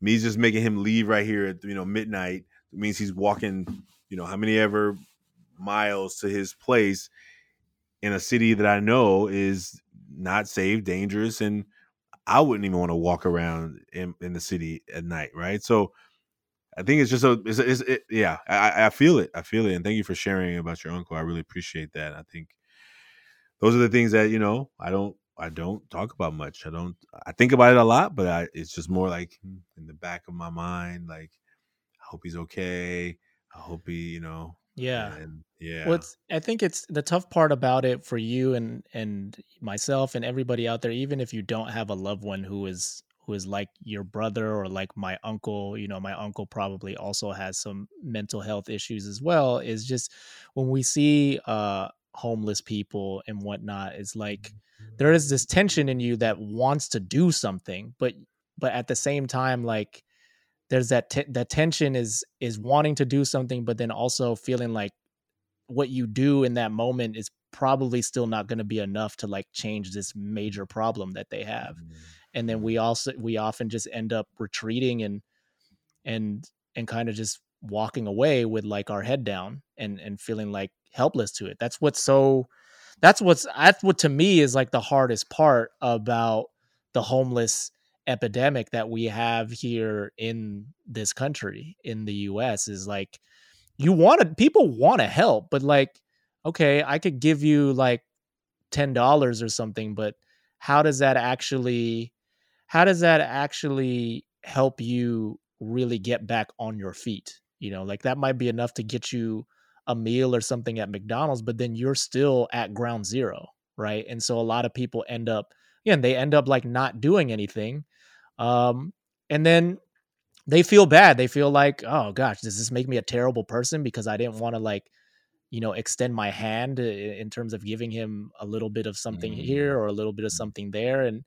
Speaker 2: me just making him leave right here at you know midnight means he's walking, you know, how many ever miles to his place in a city that I know is not safe, dangerous, and I wouldn't even want to walk around in, in the city at night, right? So I think it's just a, it's, it's it, yeah, I, I feel it, I feel it, and thank you for sharing about your uncle. I really appreciate that. I think those are the things that you know I don't I don't talk about much. I don't I think about it a lot, but I, it's just more like hmm, in the back of my mind, like I hope he's okay. I hope he, you know,
Speaker 1: yeah
Speaker 2: and yeah,
Speaker 1: Well, it's, I think it's the tough part about it for you and and myself and everybody out there. Even if you don't have a loved one who is who is like your brother or like my uncle, you know, my uncle probably also has some mental health issues as well. Is just when we see uh homeless people and whatnot, it's like there is this tension in you that wants to do something, but but at the same time, like there's that te- that tension is is wanting to do something, but then also feeling like what you do in that moment is probably still not going to be enough to like change this major problem that they have. Mm-hmm. And then we also we often just end up retreating and and and kind of just walking away with like our head down and and feeling like helpless to it. That's what's so that's what's that's what to me is like the hardest part about the homeless epidemic that we have here in this country in the US is like you want to people want to help but like okay i could give you like $10 or something but how does that actually how does that actually help you really get back on your feet you know like that might be enough to get you a meal or something at mcdonald's but then you're still at ground zero right and so a lot of people end up and they end up like not doing anything. Um, and then they feel bad. They feel like, oh gosh, does this make me a terrible person because I didn't want to like, you know, extend my hand in terms of giving him a little bit of something mm-hmm. here or a little bit of something there, and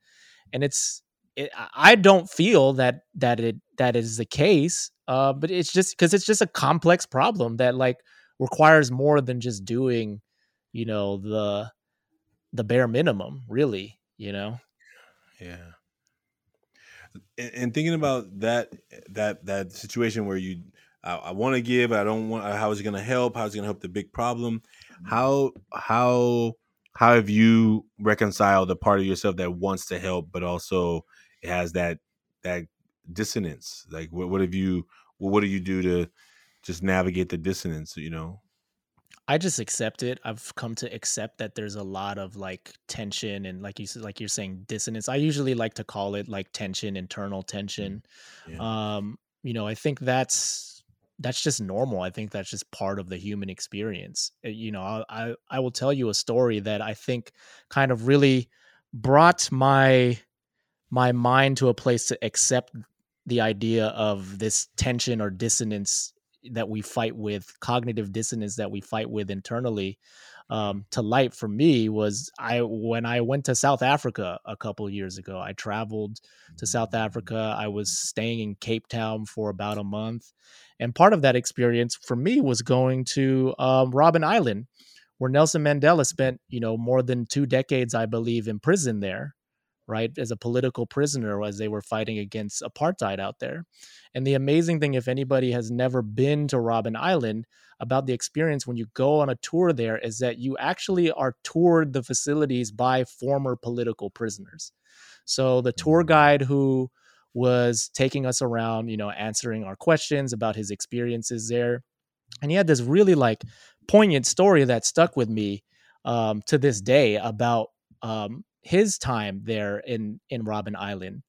Speaker 1: and it's it, I don't feel that that it that is the case. Uh, but it's just because it's just a complex problem that like requires more than just doing, you know, the the bare minimum, really. You know.
Speaker 2: Yeah. And, and thinking about that that that situation where you I, I want to give, I don't want. How is it going to help? How is it going to help the big problem? Mm-hmm. How how how have you reconciled the part of yourself that wants to help, but also it has that that dissonance? Like, what what have you? What do you do to just navigate the dissonance? You know.
Speaker 1: I just accept it. I've come to accept that there's a lot of like tension and like you said, like you're saying dissonance. I usually like to call it like tension, internal tension. Yeah. Um, you know, I think that's that's just normal. I think that's just part of the human experience. Uh, you know, I I, I will tell you a story that I think kind of really brought my my mind to a place to accept the idea of this tension or dissonance that we fight with, cognitive dissonance that we fight with internally, um, to light for me was I when I went to South Africa a couple years ago. I traveled to South Africa. I was staying in Cape Town for about a month, and part of that experience for me was going to um, Robben Island, where Nelson Mandela spent you know more than two decades, I believe, in prison there right, as a political prisoner as they were fighting against apartheid out there. And the amazing thing, if anybody has never been to Robben Island, about the experience when you go on a tour there is that you actually are toured the facilities by former political prisoners. So the tour mm. guide who was taking us around, you know, answering our questions about his experiences there. And he had this really like poignant story that stuck with me um, to this day about um, his time there in in Robben Island.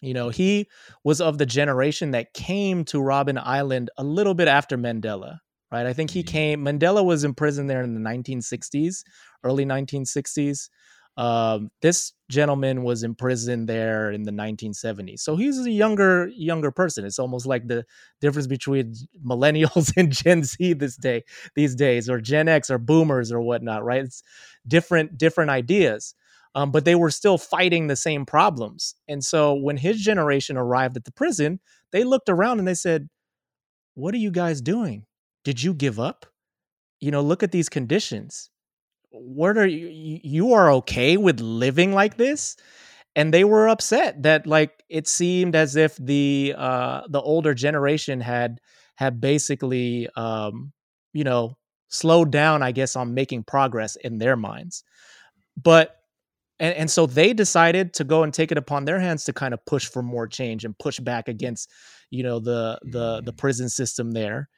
Speaker 1: You know, he was of the generation that came to Robben Island a little bit after Mandela, right? I think he mm-hmm. came Mandela was in prison there in the 1960s, early 1960s. Um, this gentleman was in prison there in the 1970s, so he's a younger younger person. It's almost like the difference between millennials and Gen Z this day these days, or Gen X or Boomers or whatnot, right? It's different different ideas um, but they were still fighting the same problems. And so when his generation arrived at the prison, they looked around and they said, What are you guys doing? Did you give up? You know, look at these conditions. What are you? You are okay with living like this? And they were upset that, like, it seemed as if the uh, the older generation had had basically, um, you know, slowed down, I guess, on making progress in their minds. But and, and so they decided to go and take it upon their hands to kind of push for more change and push back against you know the the the mm. prison system there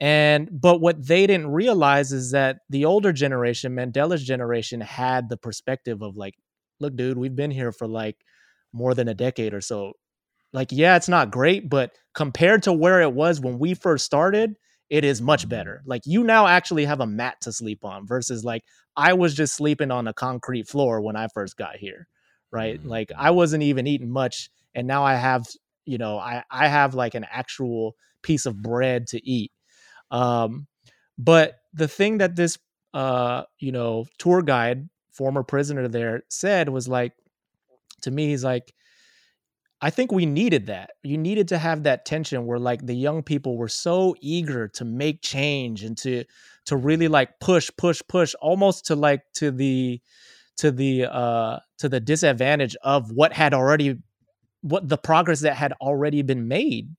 Speaker 1: and but what they didn't realize is that the older generation mandela's generation had the perspective of like look dude we've been here for like more than a decade or so like yeah it's not great but compared to where it was when we first started it is much better. Like you now actually have a mat to sleep on versus like I was just sleeping on a concrete floor when I first got here, right? Mm-hmm. Like I wasn't even eating much and now I have, you know, I I have like an actual piece of bread to eat. Um but the thing that this uh, you know, tour guide, former prisoner there said was like to me he's like I think we needed that. You needed to have that tension where like the young people were so eager to make change and to to really like push push push almost to like to the to the uh to the disadvantage of what had already what the progress that had already been made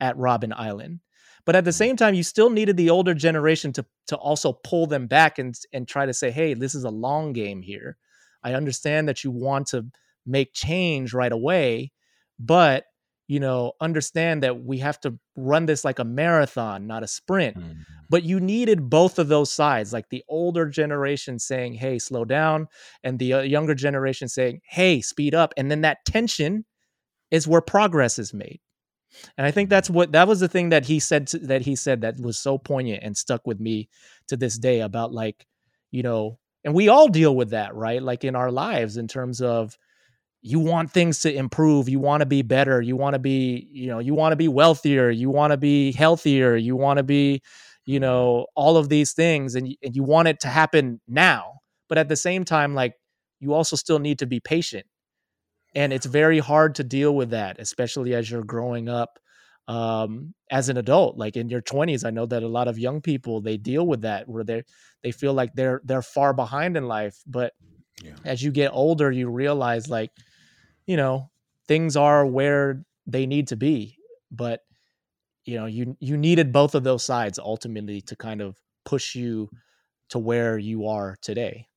Speaker 1: at Robben Island. But at the same time you still needed the older generation to to also pull them back and and try to say, "Hey, this is a long game here. I understand that you want to make change right away." But you know understand that we have to run this like a marathon not a sprint mm-hmm. but you needed both of those sides like the older generation saying hey slow down and the uh, younger generation saying hey speed up and then that tension is where progress is made. And i think that's what that was the thing that he said to, that he said that was so poignant and stuck with me to this day about like you know and we all deal with that right? Like in our lives in terms of you want things to improve you want to be better you want to be you know you want to be wealthier you want to be healthier you want to be you know all of these things and, and you want it to happen now but at the same time like you also still need to be patient and it's very hard to deal with that especially as you're growing up um, as an adult like in your 20s i know that a lot of young people they deal with that where they they feel like they're they're far behind in life but yeah. as you get older you realize like you know things are where they need to be but you know you you needed both of those sides ultimately to kind of push you to where you are today.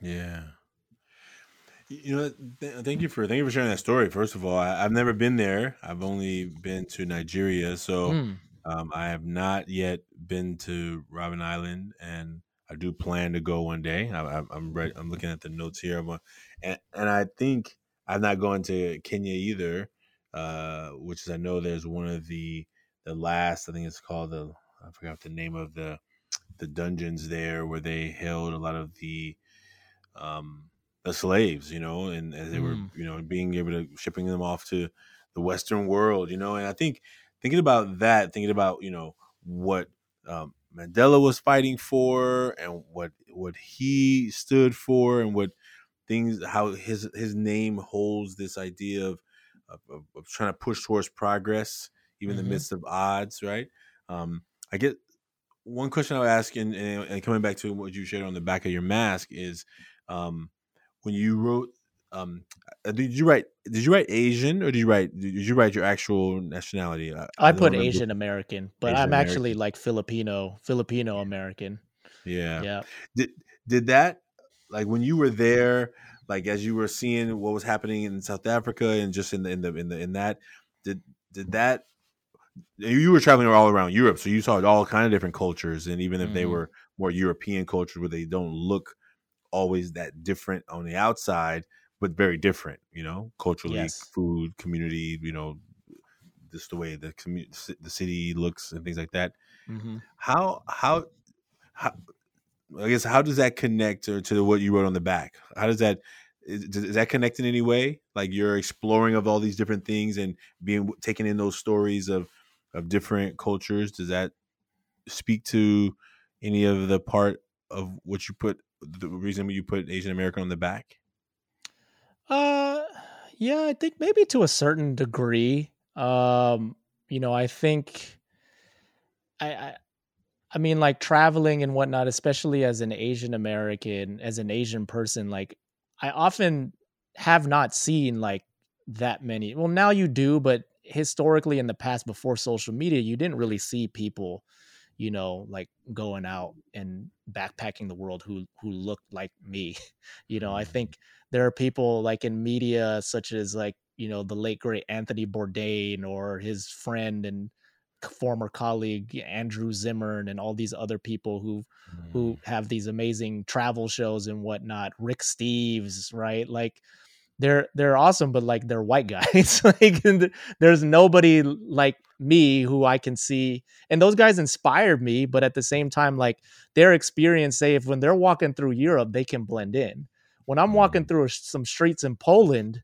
Speaker 2: Yeah. You know th- thank you for thank you for sharing that story. First of all I, have never been there. I've only been to nigeria so mm. um, i have not yet been to robben island and i do plan to go one day. I, am right i'm looking at the notes here. And, and i think I've not going to Kenya either, uh, which is I know there's one of the the last I think it's called the I forgot the name of the the dungeons there where they held a lot of the um the slaves, you know, and as they mm. were you know being able to shipping them off to the Western world, you know, and I think thinking about that, thinking about you know what um, Mandela was fighting for and what what he stood for and what things how his his name holds this idea of of, of, trying to push towards progress even mm-hmm. in the mm-hmm. midst of odds right um, i get one question i'll ask and, and, coming back to what you shared on the back of your mask is um, when you wrote um, uh, did you write did you write asian or did you write did you write your actual nationality
Speaker 1: i, I put asian american but asian i'm American. actually like filipino filipino american
Speaker 2: yeah
Speaker 1: yeah
Speaker 2: did did that like when you were there, like as you were seeing what was happening in South Africa and just in the in the in the in that, did did that you were traveling all around Europe, so you saw all kind of different cultures, and even if mm-hmm. they were more European cultures where they don't look always that different on the outside, but very different, you know, culturally, yes. food, community, you know, just the way the community, the city looks and things like that. Mm-hmm. How how how I guess how does that connect to, to what you wrote on the back? How does that is, is that connect in any way? Like you're exploring of all these different things and being taking in those stories of of different cultures. Does that speak to any of the part of what you put the reason you put Asian American on the back?
Speaker 1: Uh, yeah, I think maybe to a certain degree. Um, you know, I think I, I I mean, like traveling and whatnot, especially as an Asian American, as an Asian person, like I often have not seen like that many. Well, now you do, but historically in the past, before social media, you didn't really see people, you know, like going out and backpacking the world who who looked like me. you know, I mm-hmm. think there are people like in media, such as like you know the late great Anthony Bourdain or his friend and former colleague Andrew Zimmern and all these other people who mm. who have these amazing travel shows and whatnot. Rick Steves, right? Like they're they're awesome, but like they're white guys. like there's nobody like me who I can see, and those guys inspired me. But at the same time, like their experience, say if when they're walking through Europe, they can blend in. When I'm walking mm. through some streets in Poland,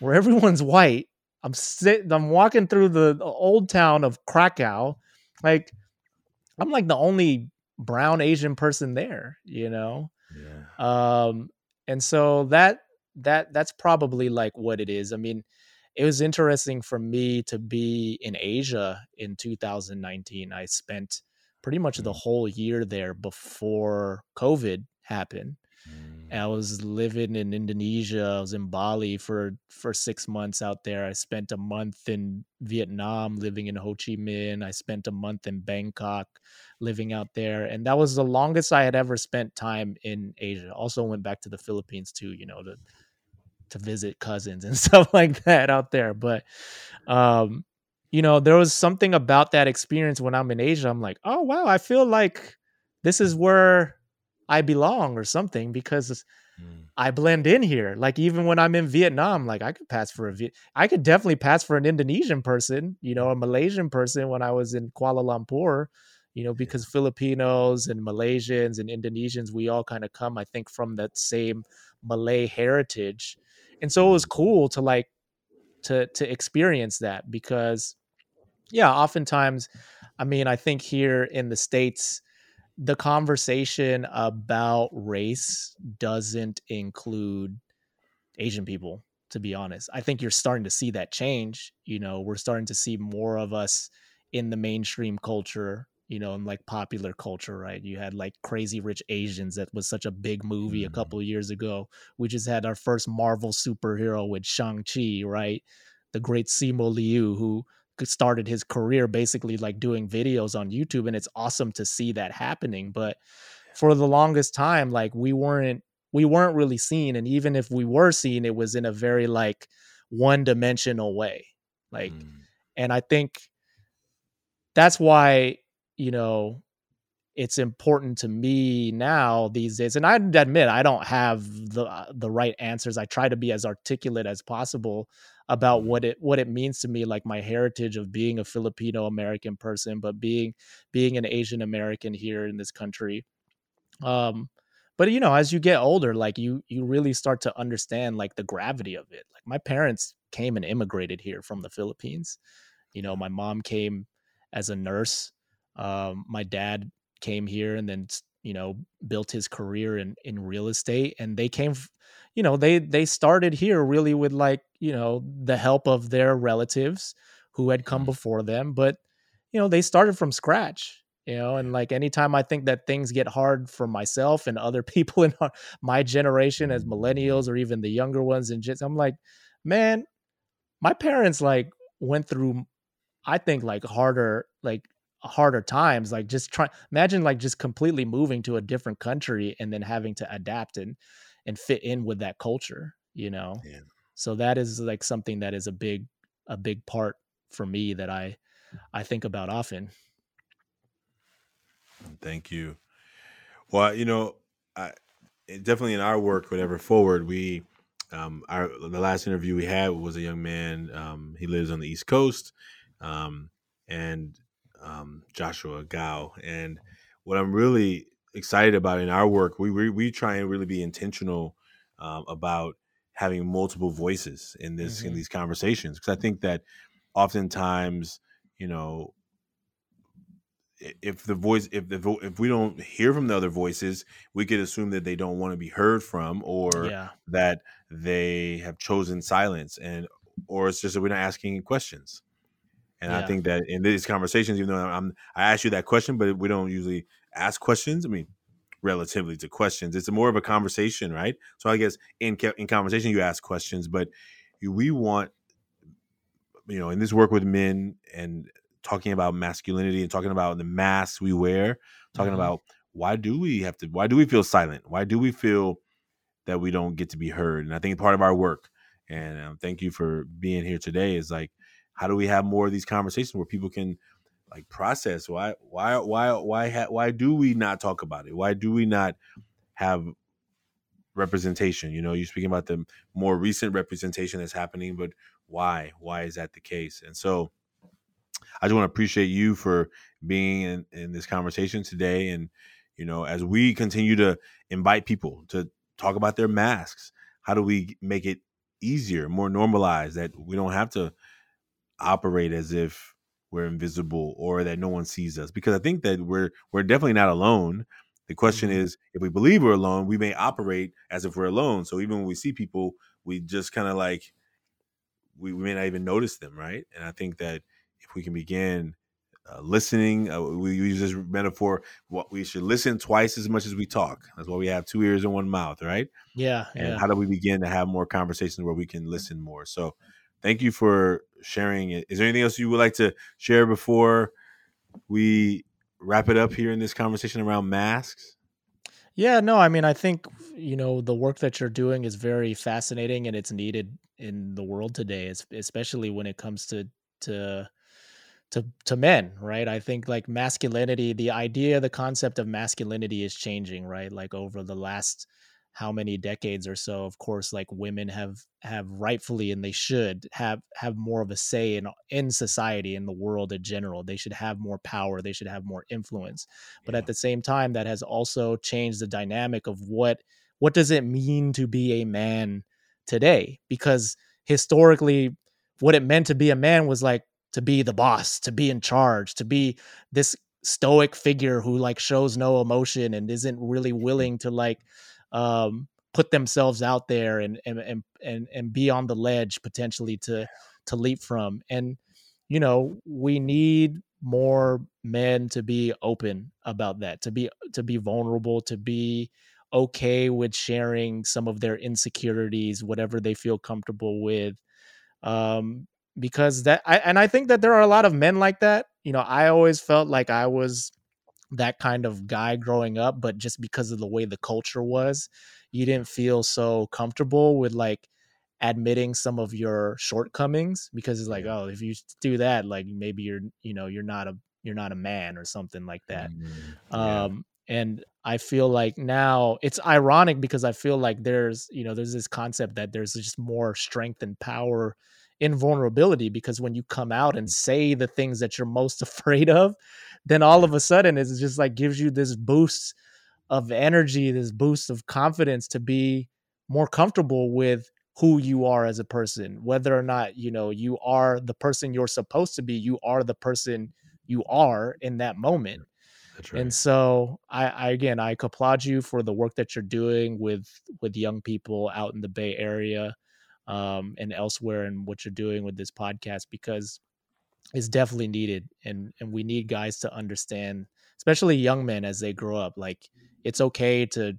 Speaker 1: where everyone's white I'm sitting, I'm walking through the old town of Krakow. Like, I'm like the only brown Asian person there, you know? Yeah. Um, and so that, that, that's probably like what it is. I mean, it was interesting for me to be in Asia in 2019. I spent pretty much the mm. whole year there before COVID happened. I was living in Indonesia. I was in Bali for for six months out there. I spent a month in Vietnam, living in Ho Chi Minh. I spent a month in Bangkok, living out there, and that was the longest I had ever spent time in Asia. Also went back to the Philippines too, you know, to to visit cousins and stuff like that out there. But um, you know, there was something about that experience when I'm in Asia. I'm like, oh wow, I feel like this is where I belong or something because mm. I blend in here. Like even when I'm in Vietnam, like I could pass for a Viet- I could definitely pass for an Indonesian person, you know, a Malaysian person when I was in Kuala Lumpur, you know, because Filipinos and Malaysians and Indonesians, we all kind of come, I think, from that same Malay heritage. and so it was cool to like to to experience that because yeah oftentimes i mean i think here in the states the conversation about race doesn't include asian people to be honest i think you're starting to see that change you know we're starting to see more of us in the mainstream culture you know, in like popular culture, right? You had like Crazy Rich Asians that was such a big movie mm-hmm. a couple years ago. We just had our first Marvel superhero with Shang-Chi, right? The great Simu Liu, who started his career basically like doing videos on YouTube. And it's awesome to see that happening. But for the longest time, like we weren't we weren't really seen. And even if we were seen, it was in a very like one dimensional way. Like, mm. and I think that's why you know, it's important to me now these days and i admit i don't have the uh, the right answers i try to be as articulate as possible about what it what it means to me like my heritage of being a filipino american person but being being an asian american here in this country. Um but you know as you get older like you you really start to understand like the gravity of it. Like my parents came and immigrated here from the philippines. You know my mom came as a nurse. Um, my dad came here and then you know built his career in in real estate and they came you know they they started here really with like you know the help of their relatives who had come mm-hmm. before them but you know they started from scratch you know and like anytime i think that things get hard for myself and other people in our, my generation as millennials or even the younger ones and just i'm like man my parents like went through i think like harder like harder times like just try imagine like just completely moving to a different country and then having to adapt and and fit in with that culture you know? Yeah. so that is like something that is a big a big part for me that i i think about often.
Speaker 2: Thank you. Well you know i definitely in our work whatever forward we um our the last interview we had was a young man um he lives on the east coast um and um, Joshua Gao. And what I'm really excited about in our work, we we, we try and really be intentional um, about having multiple voices in this mm-hmm. in these conversations because I think that oftentimes, you know, if the voice if the if we don't hear from the other voices we could assume that they don't want to be heard from or yeah. that they have chosen silence and or it's just that we're not asking questions and yeah. I think that in these conversations, even though I'm, I ask you that question, but we don't usually ask questions. I mean, relatively to questions, it's more of a conversation, right? So I guess in in conversation, you ask questions, but we want, you know, in this work with men and talking about masculinity and talking about the masks we wear, talking mm-hmm. about why do we have to, why do we feel silent? Why do we feel that we don't get to be heard? And I think part of our work, and um, thank you for being here today, is like how do we have more of these conversations where people can like process why why why why ha- why do we not talk about it? Why do we not have representation? You know you're speaking about the more recent representation that's happening but why? Why is that the case? And so i just want to appreciate you for being in, in this conversation today and you know as we continue to invite people to talk about their masks how do we make it easier more normalized that we don't have to operate as if we're invisible or that no one sees us because i think that we're we're definitely not alone. The question mm-hmm. is if we believe we're alone we may operate as if we're alone. So even when we see people we just kind of like we, we, may not even notice them right? And i think that if we can begin uh, listening uh, we use this metaphor what we should listen twice as much as we talk. That's why we have two ears and one mouth right?
Speaker 1: Yeah
Speaker 2: and
Speaker 1: yeah.
Speaker 2: how do we begin to have more conversations where we can listen more? So thank you for sharing it. Is there anything else you would like to share before we wrap it up here in this conversation around masks?
Speaker 1: Yeah, no, I mean, I think, you know, the work that you're doing is very fascinating and it's needed in the world today, especially when it comes to, to, to to men right i think like masculinity the idea the concept of masculinity is changing right like over the last how many decades or so of course like women have have rightfully and they should have have more of a say in in society in the world in general. They should have more power they should have more influence. But yeah. at the same time that has also changed the dynamic of what what does it mean to be a man today? Because historically what it meant to be a man was like to be the boss, to be in charge, to be this stoic figure who like shows no emotion and isn't really mm-hmm. willing to like um put themselves out there and and and and, and be on the ledge potentially to to leap from and you know we need more men to be open about that to be to be vulnerable to be okay with sharing some of their insecurities whatever they feel comfortable with um because that I and I think that there are a lot of men like that. You know, I always felt like I was that kind of guy growing up, but just because of the way the culture was, you didn't feel so comfortable with like admitting some of your shortcomings because it's like, oh, if you do that, like maybe you're, you know, you're not a you're not a man or something like that. Mm, yeah. Um and I feel like now it's ironic because I feel like there's, you know, there's this concept that there's just more strength and power invulnerability because when you come out and say the things that you're most afraid of then all of a sudden it just like gives you this boost of energy this boost of confidence to be more comfortable with who you are as a person whether or not you know you are the person you're supposed to be you are the person you are in that moment Right. And so I, I, again I applaud you for the work that you're doing with with young people out in the Bay Area um, and elsewhere and what you're doing with this podcast because it's definitely needed and and we need guys to understand especially young men as they grow up like it's okay to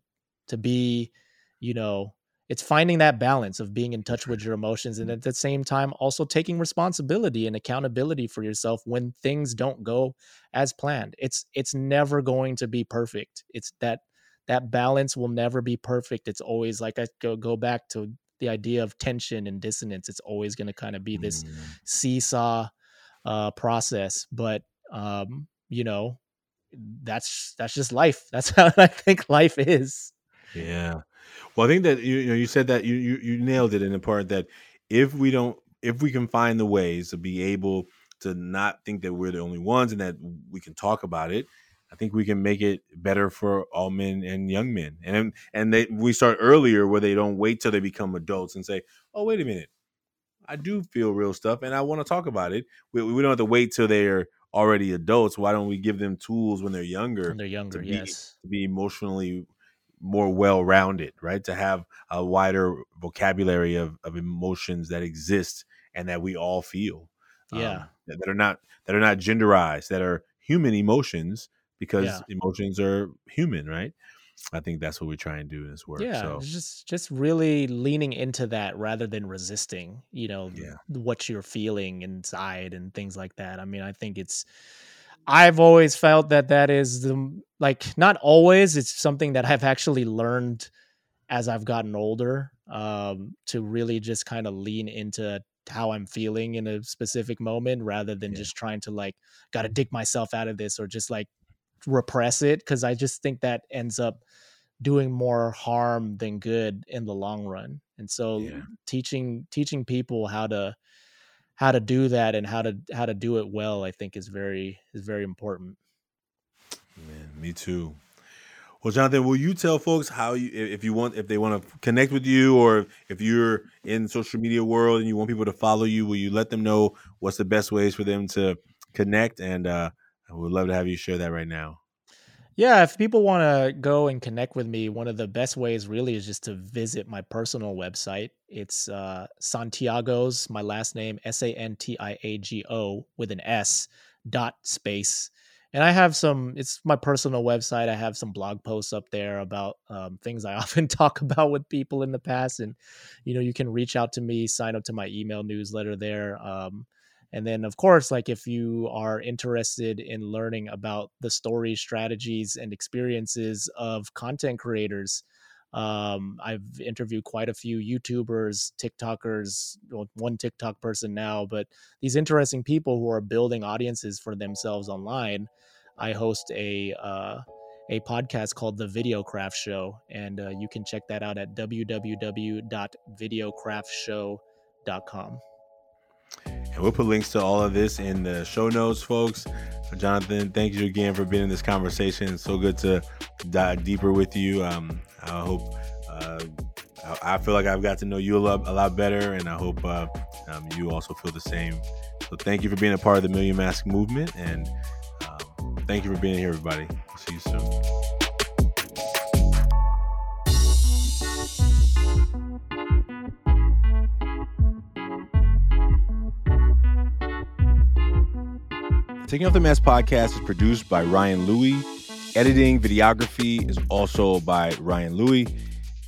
Speaker 1: to be you know it's finding that balance of being in touch with your emotions and at the same time also taking responsibility and accountability for yourself when things don't go as planned. It's it's never going to be perfect. It's that that balance will never be perfect. It's always like i go go back to the idea of tension and dissonance it's always going to kind of be this mm. seesaw uh, process but um, you know that's that's just life. That's how i think life is.
Speaker 2: Yeah. Well i think that you, you know you said that you, you you nailed it in the part that if we don't if we can find the ways to be able to not think that we're the only ones and that we can talk about it I think we can make it better for all men and young men. And and they we start earlier where they don't wait till they become adults and say, "Oh, wait a minute. I do feel real stuff and I want to talk about it." We, we don't have to wait till they're already adults. Why don't we give them tools when they're younger?
Speaker 1: When they're younger,
Speaker 2: to
Speaker 1: be, yes.
Speaker 2: To be emotionally more well-rounded, right? To have a wider vocabulary of, of emotions that exist and that we all feel.
Speaker 1: Yeah. Um,
Speaker 2: that, that are not that are not genderized, that are human emotions because yeah. emotions are human, right? I think that's what we try and do in this work.
Speaker 1: Yeah,
Speaker 2: so.
Speaker 1: just just really leaning into that rather than resisting, you know, yeah. what you're feeling inside and things like that. I mean, I think it's I've always felt that that is the like not always. It's something that I've actually learned as I've gotten older um, to really just kind of lean into how I'm feeling in a specific moment rather than yeah. just trying to like got to dig myself out of this or just like repress it because I just think that ends up doing more harm than good in the long run. And so yeah. teaching teaching people how to how to do that and how to how to do it well, I think is very is very important.
Speaker 2: Man, me too. Well, Jonathan, will you tell folks how you if you want if they want to connect with you or if you're in social media world and you want people to follow you, will you let them know what's the best ways for them to connect and uh I would love to have you share that right now.
Speaker 1: Yeah, if people want to go and connect with me, one of the best ways really is just to visit my personal website. It's uh, Santiago's, my last name, S A N T I A G O with an S dot space. And I have some, it's my personal website. I have some blog posts up there about um, things I often talk about with people in the past. And, you know, you can reach out to me, sign up to my email newsletter there. Um, and then, of course, like if you are interested in learning about the stories, strategies, and experiences of content creators, um, I've interviewed quite a few YouTubers, TikTokers, one TikTok person now, but these interesting people who are building audiences for themselves online. I host a uh, a podcast called The Video Craft Show, and uh, you can check that out at www.videocraftshow.com.
Speaker 2: And we'll put links to all of this in the show notes, folks. Jonathan, thank you again for being in this conversation. It's so good to dive deeper with you. Um, I hope uh, I I feel like I've got to know you a lot, a lot better, and I hope uh, um, you also feel the same. So thank you for being a part of the Million Mask movement, and um, thank you for being here, everybody. see you soon. Taking Off the Mask podcast is produced by Ryan Louie. Editing, videography is also by Ryan Louie.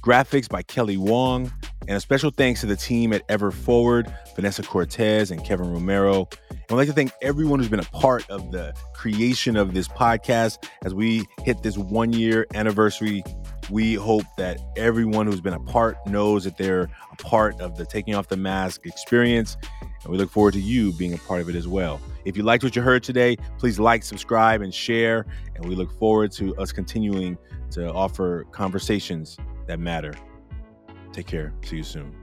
Speaker 2: Graphics by Kelly Wong. And a special thanks to the team at Ever Forward, Vanessa Cortez and Kevin Romero. And I'd like to thank everyone who's been a part of the creation of this podcast as we hit this one year anniversary. We hope that everyone who's been a part knows that they're a part of the Taking Off the Mask experience. And we look forward to you being a part of it as well. If you liked what you heard today, please like, subscribe, and share. And we look forward to us continuing to offer conversations that matter. Take care. See you soon.